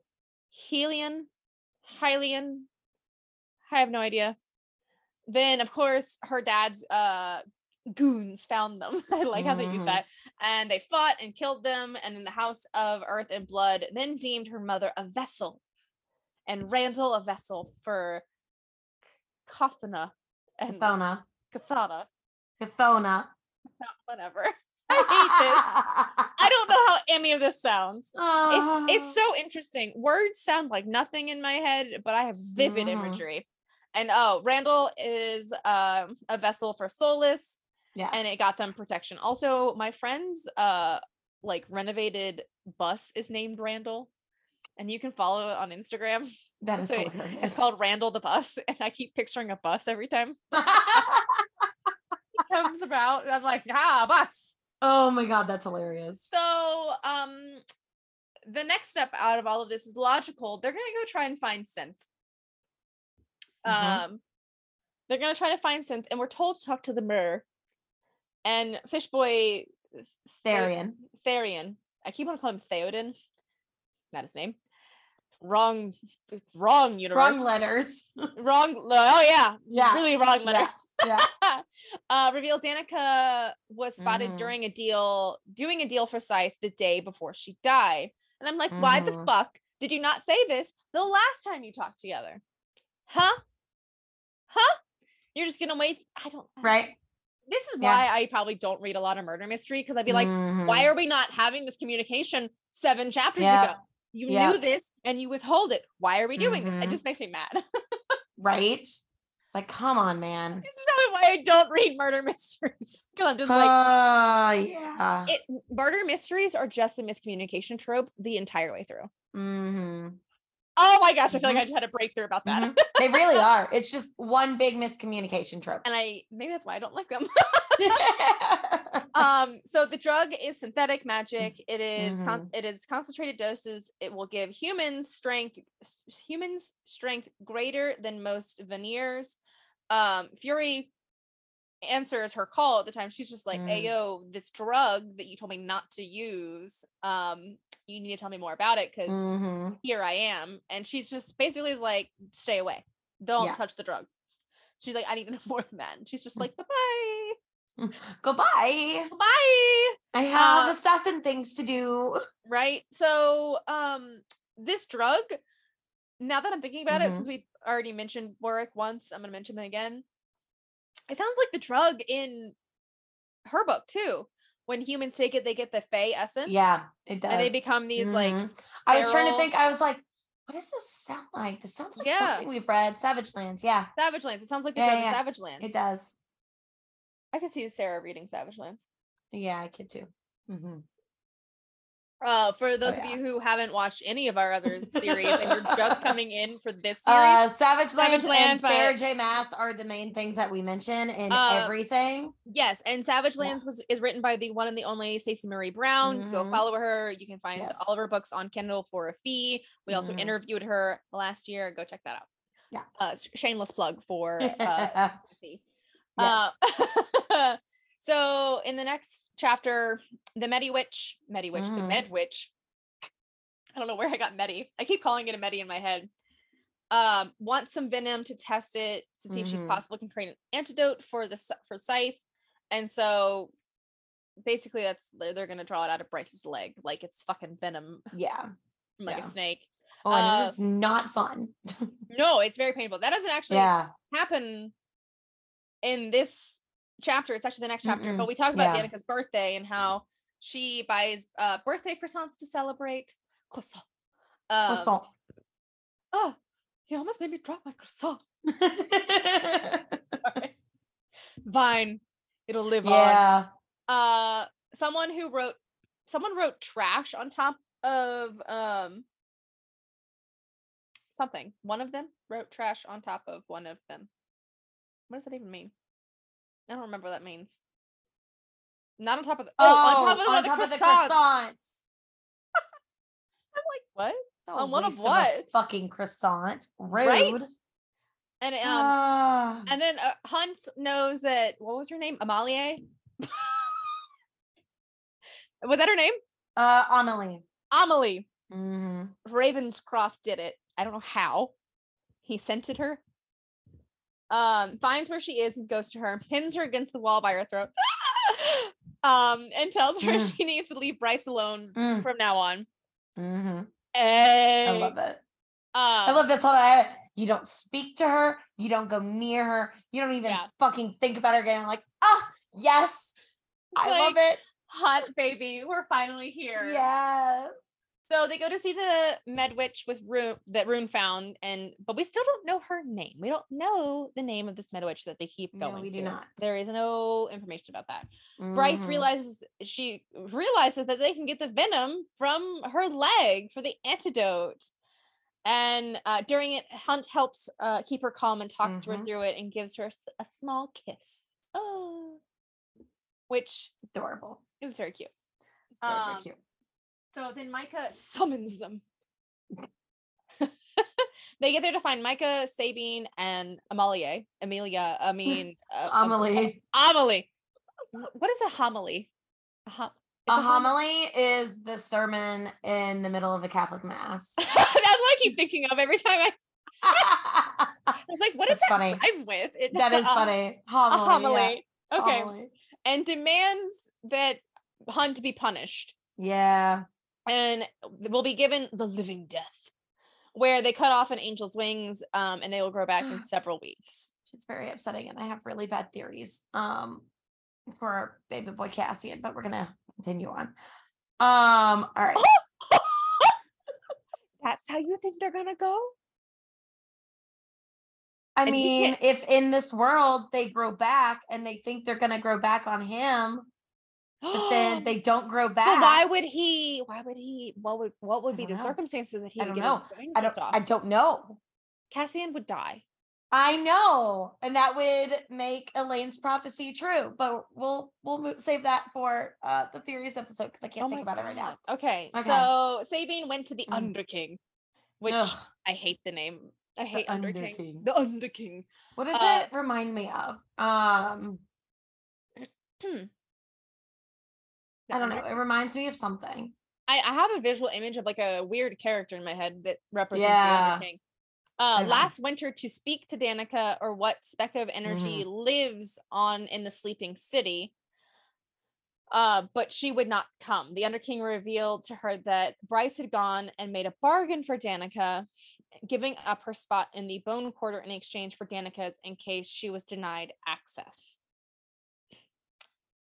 Speaker 1: helion hylian i have no idea. Then of course her dad's uh goons found them. I like how they use
Speaker 2: Mhm.
Speaker 1: that. And they fought and killed them and then the house of earth and blood then deemed her mother a vessel. And randall a vessel for Kathana and
Speaker 2: Cathona.
Speaker 1: Kathana.
Speaker 2: Cathona.
Speaker 1: Whatever. I hate this. I don't know how any of this sounds. It's it's so interesting. Words sound like nothing in my head, but I have vivid
Speaker 2: Mhm.
Speaker 1: imagery. And oh, Randall is um, a vessel for Solus,
Speaker 2: yes.
Speaker 1: and it got them protection. Also, my friend's uh like renovated bus is named Randall, and you can follow it on Instagram.
Speaker 2: that is
Speaker 1: so it-
Speaker 2: hilarious.
Speaker 1: It's called Randall the bus, and I keep picturing a bus every time it comes about. And I'm like, ah, bus.
Speaker 2: oh my god, that's hilarious.
Speaker 1: So, um, the next step out of all of this is logical. They're gonna go try and find synth.
Speaker 2: Mhm.
Speaker 1: Um, they're gonna try to find synth, and we're told to talk to the mirror. And Fishboy
Speaker 2: Tharion.
Speaker 1: Tharion. I keep on calling him Theoden. Not his name. Wrong, wrong universe.
Speaker 2: Wrong letters.
Speaker 1: Wrong. Oh yeah.
Speaker 2: Yeah,
Speaker 1: Really wrong letter.
Speaker 2: Yeah. Yeah.
Speaker 1: uh, reveals Danika was spotted
Speaker 2: Mhm.
Speaker 1: during a deal, doing a deal for Scythe the day before she died. And I'm like, why the
Speaker 2: Mhm.
Speaker 1: fuck did you not say this the last time you talked together? Huh? Huh? You're just gonna wait. I don't.
Speaker 2: Right.
Speaker 1: This is
Speaker 2: Yeah.
Speaker 1: why I probably don't read a lot of murder mystery because I'd be like,
Speaker 2: Mhm.
Speaker 1: why are we not having this communication seven chapters
Speaker 2: Yeah.
Speaker 1: ago? You
Speaker 2: Yeah.
Speaker 1: knew this and you withhold it. Why are we doing this? It
Speaker 2: Mhm.
Speaker 1: just makes me mad.
Speaker 2: right? It's like, come on, man.
Speaker 1: this is probably why I don't read murder mysteries. Because I'm just like,
Speaker 2: uh, yeah.
Speaker 1: it murder mysteries are just the miscommunication trope the entire way through.
Speaker 2: hmm
Speaker 1: Oh my gosh, I feel like. I just had a breakthrough about that.
Speaker 2: Mhm. They really are. It's just one big miscommunication trope.
Speaker 1: And I maybe that's why I don't like them. um, so the drug is synthetic magic. It is con- it is concentrated doses. It will give humans strength s- humans strength greater than most Vanir. Um, Fury answers her call at the time. She's just like,
Speaker 2: Mm.
Speaker 1: "Ayo, this drug that you told me not to use. Um, you need to tell me more about it because
Speaker 2: Mhm.
Speaker 1: here I am. And she's just basically is like, stay away. Don't
Speaker 2: Yeah.
Speaker 1: touch the drug. She's like, I need to know more than that. And she's just
Speaker 2: Mm.
Speaker 1: like, bye bye.
Speaker 2: Goodbye.
Speaker 1: Bye.
Speaker 2: I have
Speaker 1: Uh,
Speaker 2: assassin things to do.
Speaker 1: Right. So um this drug, now that I'm thinking about it,
Speaker 2: Mhm.
Speaker 1: since we already mentioned Warwick once, I'm gonna mention him again. It sounds like the drug in her book too. When humans take it, they get the Fey essence.
Speaker 2: Yeah, it does.
Speaker 1: And they become these like
Speaker 2: Mhm. I was trying to think. I was like, what does this sound like? This sounds like
Speaker 1: Yeah.
Speaker 2: something we've read. Savage Lands. Yeah,
Speaker 1: Savage Lands. It sounds like the
Speaker 2: Yeah, yeah.
Speaker 1: Savage Lands.
Speaker 2: it does.
Speaker 1: I could see Sarah reading Savage Lands.
Speaker 2: Yeah, I could too. hmm
Speaker 1: Uh, for those of
Speaker 2: yeah.
Speaker 1: you who haven't watched any of our other series and you're just coming in for this series,
Speaker 2: Uh, Savage
Speaker 1: by-
Speaker 2: and Sarah J. Maas are the main things that we mention in
Speaker 1: Uh,
Speaker 2: everything.
Speaker 1: yes, and Savage
Speaker 2: yeah.
Speaker 1: Lands was is written by the one and the only Stacey Marie Brown. Go
Speaker 2: Mhm.
Speaker 1: follow her. You can find
Speaker 2: Yes.
Speaker 1: all of her books on Kindle for a fee. We also
Speaker 2: Mhm.
Speaker 1: interviewed her last year. Go check that out.
Speaker 2: Yeah.
Speaker 1: Uh, shameless plug for uh,
Speaker 2: yes.
Speaker 1: so in the next chapter, the Medi Witch, Medi Witch, the
Speaker 2: Mhm.
Speaker 1: Med Witch. I don't know where I got Medi. I keep calling it a Medi in my head. Um, wants some venom to test it to see if she's
Speaker 2: Mhm.
Speaker 1: possible can create an antidote for the for Scythe, and so basically that's they're, they're gonna draw it out of Bryce's leg like it's fucking venom
Speaker 2: yeah.
Speaker 1: like
Speaker 2: Yeah.
Speaker 1: a snake.
Speaker 2: Oh, and
Speaker 1: Uh,
Speaker 2: it is not fun.
Speaker 1: No, it's very painful. That doesn't actually
Speaker 2: yeah.
Speaker 1: happen in this chapter. It's actually the next chapter.
Speaker 2: Mm-mm.
Speaker 1: But we talked about
Speaker 2: Yeah.
Speaker 1: Danika's birthday and how she buys uh, birthday croissants to celebrate. Croissant. Um,
Speaker 2: Croissant.
Speaker 1: Oh, you almost made me drop my croissant. Fine. It'll live on.
Speaker 2: yeah.
Speaker 1: Uh, someone who wrote, someone wrote trash on top of um something. One of them wrote trash on top of one of them. What does that even mean? I don't remember what that means. Not on top of the oh, on top of, one of the croissants.
Speaker 2: croissants.
Speaker 1: I'm like, what?
Speaker 2: No
Speaker 1: On one of what?
Speaker 2: fucking croissant. Rude.
Speaker 1: Right? And um
Speaker 2: Ah.
Speaker 1: and then uh, Hunt knows that what was her name? Amalie. was that her name?
Speaker 2: uh, Amelie.
Speaker 1: Amelie.
Speaker 2: hmm
Speaker 1: Ravenscroft did it. I don't know how. He scented her. Um, finds where she is and goes to her and pins her against the wall by her throat. um, and tells her
Speaker 2: Mm.
Speaker 1: she needs to leave Bryce alone
Speaker 2: Mm.
Speaker 1: from now on.
Speaker 2: hmm
Speaker 1: Hey,
Speaker 2: I love it.
Speaker 1: Um,
Speaker 2: I love that's all that. I, you don't speak to her. You don't go near her. You don't even
Speaker 1: Yeah.
Speaker 2: fucking think about her again. I'm like, ah, yes. I love it.
Speaker 1: hot baby. We're finally here.
Speaker 2: Yes.
Speaker 1: So they go to see the med witch with Ruhn that Ruhn found, and but we still don't know her name. We don't know the name of this med witch that they keep going.
Speaker 2: No, we do
Speaker 1: to.
Speaker 2: not.
Speaker 1: There is no information about that. Bryce
Speaker 2: Mhm.
Speaker 1: realizes she realizes that they can get the venom from her leg for the antidote. And uh, during it, Hunt helps uh, keep her calm and talks to her
Speaker 2: Mhm.
Speaker 1: through it and gives her a small kiss. Oh, which
Speaker 2: adorable.
Speaker 1: it was very cute.
Speaker 2: It's very, very
Speaker 1: Um,
Speaker 2: cute.
Speaker 1: So then Micah summons them. they get there to find Micah, Sabine, and Amalie. Amelia, I mean, uh, um,
Speaker 2: Amelie.
Speaker 1: Amelie. What is a homily? A, hom-
Speaker 2: A
Speaker 1: hom-
Speaker 2: homily is the sermon in the middle of a Catholic mass.
Speaker 1: That's what I keep thinking of every time I, I was like, what is
Speaker 2: That's
Speaker 1: that
Speaker 2: funny.
Speaker 1: rhyme with? It,
Speaker 2: that is
Speaker 1: a-
Speaker 2: funny.
Speaker 1: A
Speaker 2: Homily.
Speaker 1: homily.
Speaker 2: yeah.
Speaker 1: Okay.
Speaker 2: Homily.
Speaker 1: And demands that Hunt be punished.
Speaker 2: Yeah.
Speaker 1: And will be given the living death, where they cut off an angel's wings um, and they will grow back in several weeks.
Speaker 2: It's very upsetting, and I have really bad theories um for our baby boy Cassian, but we're gonna continue on. Um, all right.
Speaker 1: That's how you think they're gonna go?
Speaker 2: I
Speaker 1: and
Speaker 2: mean, if in this world they grow back and they think they're gonna grow back on him, but then they don't grow back.
Speaker 1: But why would he? Why would he? What would what would be the
Speaker 2: know.
Speaker 1: circumstances that he
Speaker 2: I
Speaker 1: would
Speaker 2: don't know. I don't
Speaker 1: off?
Speaker 2: I don't know.
Speaker 1: Cassian would die.
Speaker 2: I know, and that would make Elain's prophecy true. But we'll we'll save that for uh the theories episode because I can't
Speaker 1: Oh
Speaker 2: think about it right now.
Speaker 1: Okay,
Speaker 2: Okay.
Speaker 1: so Sabine went to the
Speaker 2: Mm.
Speaker 1: Underking, which
Speaker 2: Ugh,
Speaker 1: I hate the name. I hate Underking.
Speaker 2: Underking.
Speaker 1: The Underking.
Speaker 2: what does
Speaker 1: uh,
Speaker 2: it remind me of? Um,
Speaker 1: The
Speaker 2: I don't know. It reminds me of something.
Speaker 1: I, I have a visual image of like a weird character in my head that represents
Speaker 2: Yeah.
Speaker 1: the Under King. Uh, last winter to speak to Danika or what speck of energy
Speaker 2: Mm-hmm.
Speaker 1: lives on in the sleeping city. Uh, but she would not come. The Underking revealed to her that Bryce had gone and made a bargain for Danika, giving up her spot in the Bone Quarter in exchange for Danika's in case she was denied access.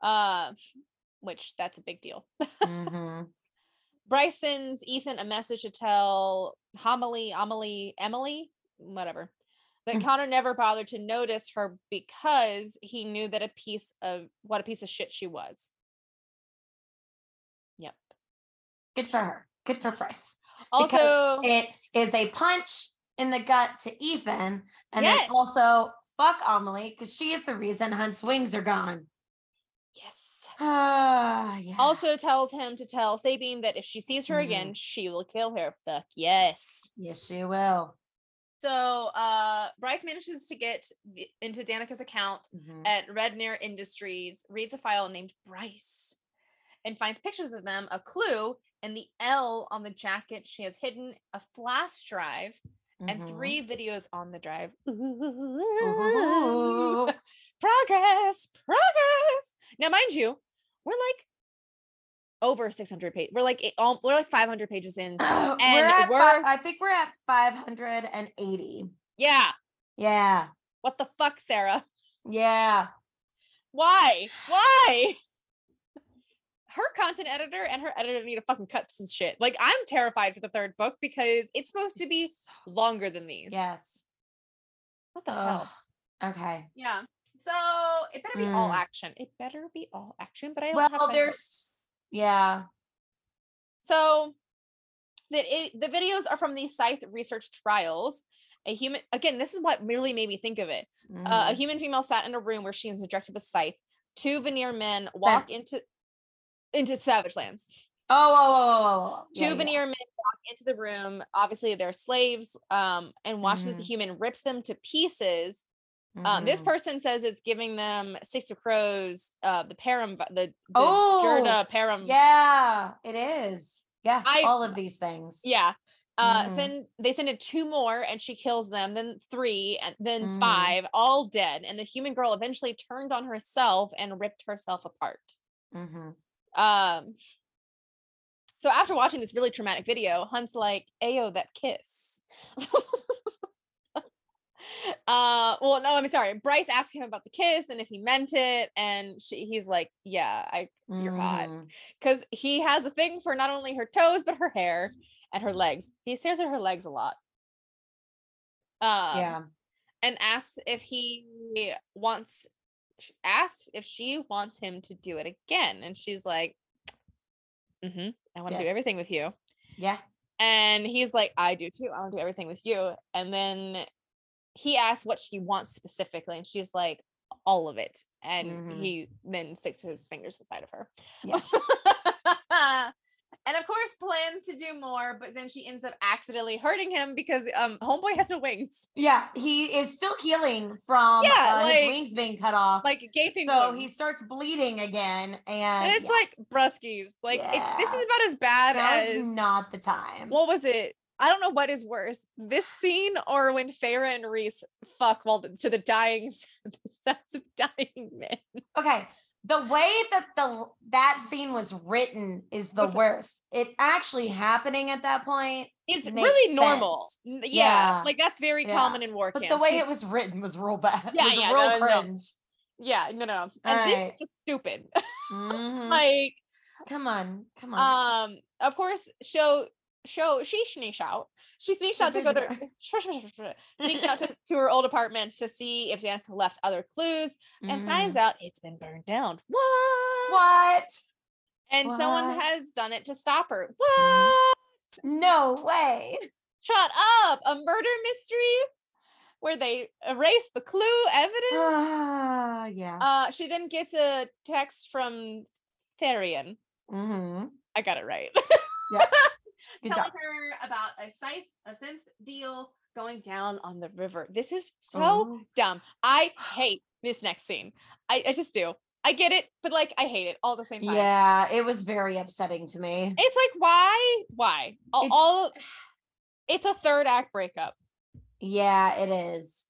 Speaker 1: Uh, which that's a big deal.
Speaker 2: Mhm.
Speaker 1: Bryce sends Ethan a message to tell Homily, Amelie, Emily, whatever, that
Speaker 2: Mm.
Speaker 1: Connor never bothered to notice her because he knew that a piece of what a piece of shit she was. Yep.
Speaker 2: Good for her. Good for Bryce.
Speaker 1: Also,
Speaker 2: It is a punch in the gut to Ethan, and
Speaker 1: Yes.
Speaker 2: then also fuck Amelie because she is the reason Hunt's wings are gone.
Speaker 1: yes.
Speaker 2: Ah, yeah.
Speaker 1: Also tells him to tell Sabine that if she sees her
Speaker 2: Mhm.
Speaker 1: again, she will kill her. Fuck yes.
Speaker 2: yes, she will.
Speaker 1: So uh Bryce manages to get into Danika's account
Speaker 2: Mhm.
Speaker 1: at Redner Industries, reads a file named Bryce, and finds pictures of them, a clue, and the L on the jacket. She has hidden a flash drive and
Speaker 2: Mhm.
Speaker 1: three videos on the drive.
Speaker 2: Ooh.
Speaker 1: progress, progress. Now, mind you, we're like over 600 pages. We're like we're like 500 pages in.
Speaker 2: we're
Speaker 1: And we're-
Speaker 2: Fi- I think we're at five hundred and eighty.
Speaker 1: Yeah.
Speaker 2: Yeah.
Speaker 1: What the fuck, Sarah?
Speaker 2: Yeah.
Speaker 1: Why? Why? Her content editor and her editor need to fucking cut some shit. Like I'm terrified for the third book because it's supposed to be longer than these.
Speaker 2: Yes.
Speaker 1: What the hell?
Speaker 2: Okay.
Speaker 1: Yeah. So it better be all
Speaker 2: Mm.
Speaker 1: action. It better be all action. But I don't
Speaker 2: Well,
Speaker 1: have time for-
Speaker 2: there's. Yeah.
Speaker 1: So that it the videos are from the Scythe research trials. A human again, this is what really made me think of it. Uh, a
Speaker 2: Mhm.
Speaker 1: human female sat in a room where she was injected with scythe. Two Vanir men walk into into Savage Lands.
Speaker 2: Oh, oh, oh, oh, oh, oh.
Speaker 1: Two
Speaker 2: Yeah, yeah,
Speaker 1: Vanir men walk into the room. Obviously, they're slaves. Um, and watches as the
Speaker 2: Mhm.
Speaker 1: human rips them to pieces. Um, this
Speaker 2: Mhm.
Speaker 1: person says it's giving them six of crows, uh, the parem, the, the
Speaker 2: Oh,
Speaker 1: Jurda parem.
Speaker 2: Yeah, it is. Yeah,
Speaker 1: I-
Speaker 2: all of these things.
Speaker 1: Yeah. Uh,
Speaker 2: Mhm.
Speaker 1: send they send it two more and she kills them, then three, and then
Speaker 2: Mhm.
Speaker 1: five, all dead. And the human girl eventually turned on herself and ripped herself apart.
Speaker 2: hmm
Speaker 1: Um, so after watching this really traumatic video, Hunt's like, "Ayo, that kiss." uh, well, no, I'm sorry. Bryce asked him about the kiss and if he meant it, and she, he's like, "Yeah, I," You're hot.
Speaker 2: Mhm.
Speaker 1: because he has a thing for not only her toes but her hair and her legs. He stares at her legs a lot. Um,
Speaker 2: yeah.
Speaker 1: and asks if he wants asks if she wants him to do it again and she's like mm-hmm i want to do everything with you
Speaker 2: Yeah.
Speaker 1: and he's like i do too i want to do everything with you and then he asks what she wants specifically and she's like all of it and
Speaker 2: Mhm.
Speaker 1: he then sticks his fingers inside of her
Speaker 2: Yes.
Speaker 1: and of course plans to do more but then she ends up accidentally hurting him because um homeboy has no wings
Speaker 2: yeah. He is still healing from
Speaker 1: Yeah,
Speaker 2: uh,
Speaker 1: like-
Speaker 2: his wings being cut off.
Speaker 1: like gaping
Speaker 2: so he starts bleeding again, and,
Speaker 1: and it's
Speaker 2: yeah,
Speaker 1: like bruskies like it, this is about as bad
Speaker 2: now
Speaker 1: as
Speaker 2: not the time.
Speaker 1: what was it i don't know what is worse this scene or when Feyre and Rhys fuck while the, to the dying sounds of dying men
Speaker 2: okay the way that the that scene was written is the worst. It actually happening at that point is
Speaker 1: really normal.
Speaker 2: sense.
Speaker 1: N- yeah,
Speaker 2: Yeah,
Speaker 1: like that's very
Speaker 2: yeah.
Speaker 1: common in war
Speaker 2: but
Speaker 1: camps.
Speaker 2: the way it was written was real bad.
Speaker 1: Yeah,
Speaker 2: it was
Speaker 1: yeah,
Speaker 2: real
Speaker 1: no, no, no.
Speaker 2: cringe.
Speaker 1: Yeah no no and this is just stupid.
Speaker 2: Mhm.
Speaker 1: like
Speaker 2: come on come on.
Speaker 1: Um of course show show she sneaks out. She sneaks out to go to sneaks out to, to her old apartment to see if danika left other clues and
Speaker 2: Mhm.
Speaker 1: finds out it's been burned down. What?
Speaker 2: What?
Speaker 1: And someone has done it to stop her. What?
Speaker 2: No way.
Speaker 1: Shut up a murder mystery where they erase the clue evidence?
Speaker 2: Ah yeah.
Speaker 1: Uh she then gets a text from Tharion
Speaker 2: hmm
Speaker 1: i got it right.
Speaker 2: Yeah good
Speaker 1: telling
Speaker 2: job
Speaker 1: her about a scythe, a synth deal going down on the river. This is so
Speaker 2: Oh.
Speaker 1: dumb. I hate this next scene. I, I just do. I get it, but like I hate it all the same time.
Speaker 2: yeah it was very upsetting to me
Speaker 1: It's like why? Why? All,
Speaker 2: It's-
Speaker 1: all it's a third act breakup.
Speaker 2: yeah it is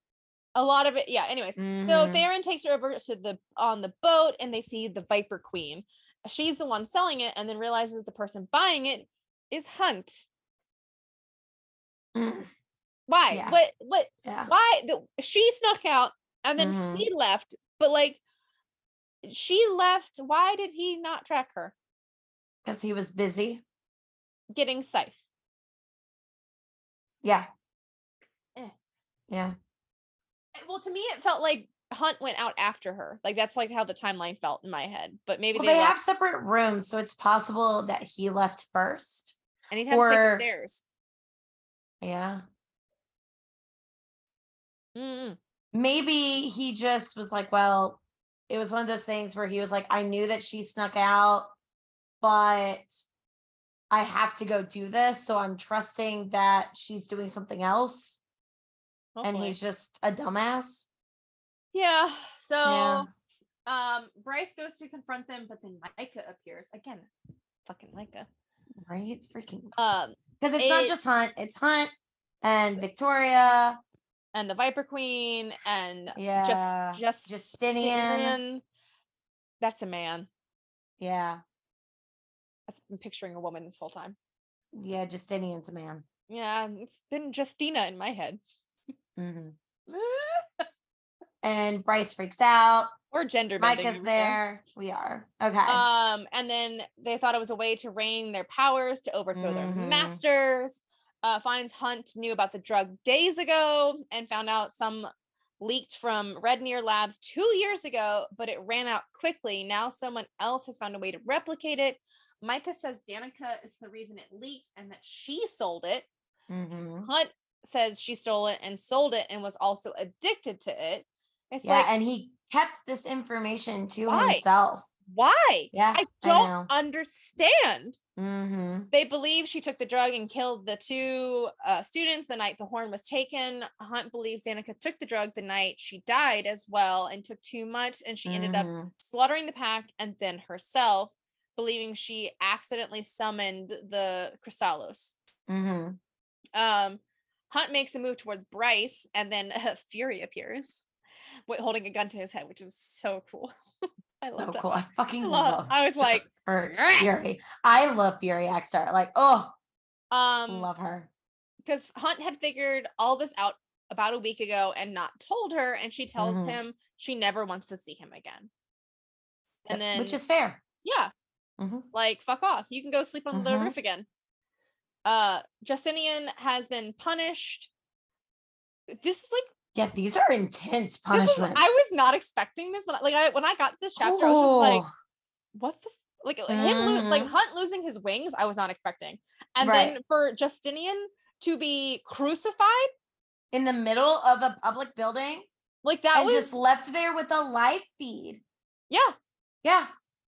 Speaker 1: A lot of it, yeah. Anyways, so
Speaker 2: Mhm.
Speaker 1: Tharion takes her over to the on the boat and they see the Viper Queen. She's the one selling it and then realizes the person buying it is Hunt.
Speaker 2: Mm,
Speaker 1: Why?
Speaker 2: Yeah.
Speaker 1: What what
Speaker 2: yeah
Speaker 1: why the, she snuck out and then
Speaker 2: Mhm.
Speaker 1: he left but like she left why did he not track her
Speaker 2: because he was busy
Speaker 1: getting safe.
Speaker 2: yeah
Speaker 1: Eh.
Speaker 2: yeah
Speaker 1: Eh, well to me it felt like hunt went out after her like that's like how the timeline felt in my head but maybe
Speaker 2: well,
Speaker 1: they,
Speaker 2: they have separate rooms so it's possible that he left first
Speaker 1: and he'd have to take the
Speaker 2: or-
Speaker 1: stairs.
Speaker 2: Yeah.
Speaker 1: Mm,
Speaker 2: maybe he just was like well it was one of those things where he was like i knew that she snuck out but i have to go do this so i'm trusting that she's doing something else. And he's just a dumbass.
Speaker 1: Yeah so
Speaker 2: Yeah.
Speaker 1: um bryce goes to confront them but then micah appears. Again fucking micah
Speaker 2: right freaking
Speaker 1: um
Speaker 2: because it's not just hunt it's hunt and Viktoria
Speaker 1: and the viper queen and
Speaker 2: yeah
Speaker 1: just just
Speaker 2: Justinian.
Speaker 1: That's a man.
Speaker 2: yeah
Speaker 1: I've been picturing a woman this whole time.
Speaker 2: yeah justinian's a man
Speaker 1: Yeah, it's been Justina in my head.
Speaker 2: Mhm. and bryce freaks out
Speaker 1: or gender
Speaker 2: micah's there we are okay
Speaker 1: Um, and then they thought it was a way to reign their powers to overthrow their
Speaker 2: Mhm.
Speaker 1: masters. Uh, finds Hunt knew about the drug days ago and found out some leaked from Redner Labs two years ago, but it ran out quickly. Now someone else has found a way to replicate it. Micah says Danika is the reason it leaked and that she sold it.
Speaker 2: Mhm.
Speaker 1: Hunt says she stole it and sold it and was also addicted to it. It's
Speaker 2: yeah
Speaker 1: like
Speaker 2: and he kept this information to
Speaker 1: Why?
Speaker 2: himself
Speaker 1: Why?
Speaker 2: Yeah,
Speaker 1: I
Speaker 2: I
Speaker 1: don't
Speaker 2: know.
Speaker 1: understand.
Speaker 2: Mm-hmm.
Speaker 1: They believe she took the drug and killed the two uh, students the night the horn was taken. Hunt believes Danika took the drug the night she died as well and took too much, and she ended up
Speaker 2: Mm-hmm.
Speaker 1: slaughtering the pack and then herself, believing she accidentally summoned the Kristallos.
Speaker 2: Mm-hmm.
Speaker 1: Um, Hunt makes a move towards Bryce, and then Fury appears, holding a gun to his head, which is so cool. I love
Speaker 2: So
Speaker 1: that.
Speaker 2: cool. I fucking
Speaker 1: I
Speaker 2: love.
Speaker 1: love- I was like, "Yes!"
Speaker 2: Fury. I love Fury Axtar. Like, oh,
Speaker 1: Um,
Speaker 2: love her.
Speaker 1: because Hunt had figured all this out about a week ago and not told her, and she tells
Speaker 2: Mhm.
Speaker 1: him she never wants to see him again. And then,
Speaker 2: which is fair.
Speaker 1: yeah,
Speaker 2: Mhm.
Speaker 1: like fuck off. You can go sleep on the
Speaker 2: Mhm.
Speaker 1: roof again. Uh, Justinian has been punished. This is like
Speaker 2: Yeah, these are intense
Speaker 1: this is,
Speaker 2: punishments.
Speaker 1: I was not expecting this like I when I got to this chapter, I was just like,
Speaker 2: Oh,
Speaker 1: what the f- like him lo- like
Speaker 2: Mhm.
Speaker 1: Hunt losing his wings, I was not expecting. And
Speaker 2: Right.
Speaker 1: then for Justinian to be crucified,
Speaker 2: in the middle of a public building
Speaker 1: like that
Speaker 2: and
Speaker 1: was
Speaker 2: just left there with a light feed.
Speaker 1: yeah.
Speaker 2: Yeah.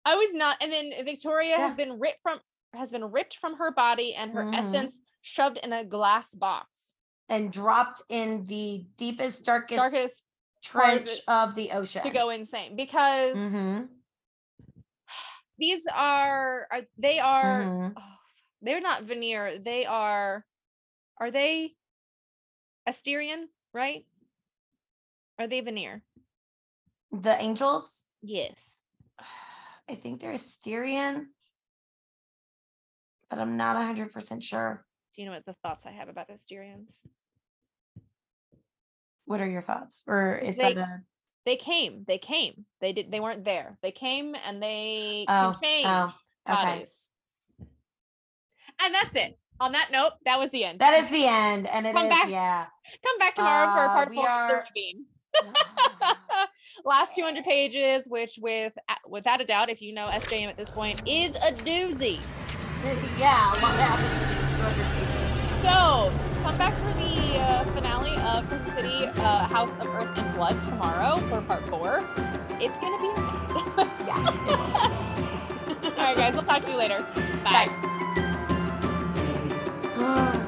Speaker 1: I was not and then Viktoria has been ripped from has been ripped from her body and her
Speaker 2: Mhm.
Speaker 1: essence shoved in a glass box.
Speaker 2: And dropped in the deepest, darkest,
Speaker 1: Darkest of
Speaker 2: trench of the ocean.
Speaker 1: to go insane because
Speaker 2: Mhm,
Speaker 1: these are, are they are
Speaker 2: mhm.
Speaker 1: oh, they're not Vanir they are are they asterian right are they Vanir
Speaker 2: The angels,
Speaker 1: yes
Speaker 2: I think they're Asterian, but I'm not 100% sure.
Speaker 1: Do you know what the thoughts i have about asterians
Speaker 2: What are your thoughts? Or is
Speaker 1: They-
Speaker 2: that a
Speaker 1: they came they came they did they weren't there they came and they
Speaker 2: Oh,
Speaker 1: can
Speaker 2: oh, okay.
Speaker 1: bodies and that's it on that note that was the end
Speaker 2: That is the end. And it is
Speaker 1: Come back.
Speaker 2: yeah.
Speaker 1: come back tomorrow for
Speaker 2: Uh,
Speaker 1: part
Speaker 2: we
Speaker 1: four of the
Speaker 2: are-
Speaker 1: ravine last 200 pages which with without a doubt if you know sjm at this point is a doozy
Speaker 2: yeah, a lot happens
Speaker 1: so come back for the uh, finale of Crescent City uh, House of Earth and Blood tomorrow for part four. It's going to be intense. All right, guys, we'll talk to you later. Bye.
Speaker 2: Bye.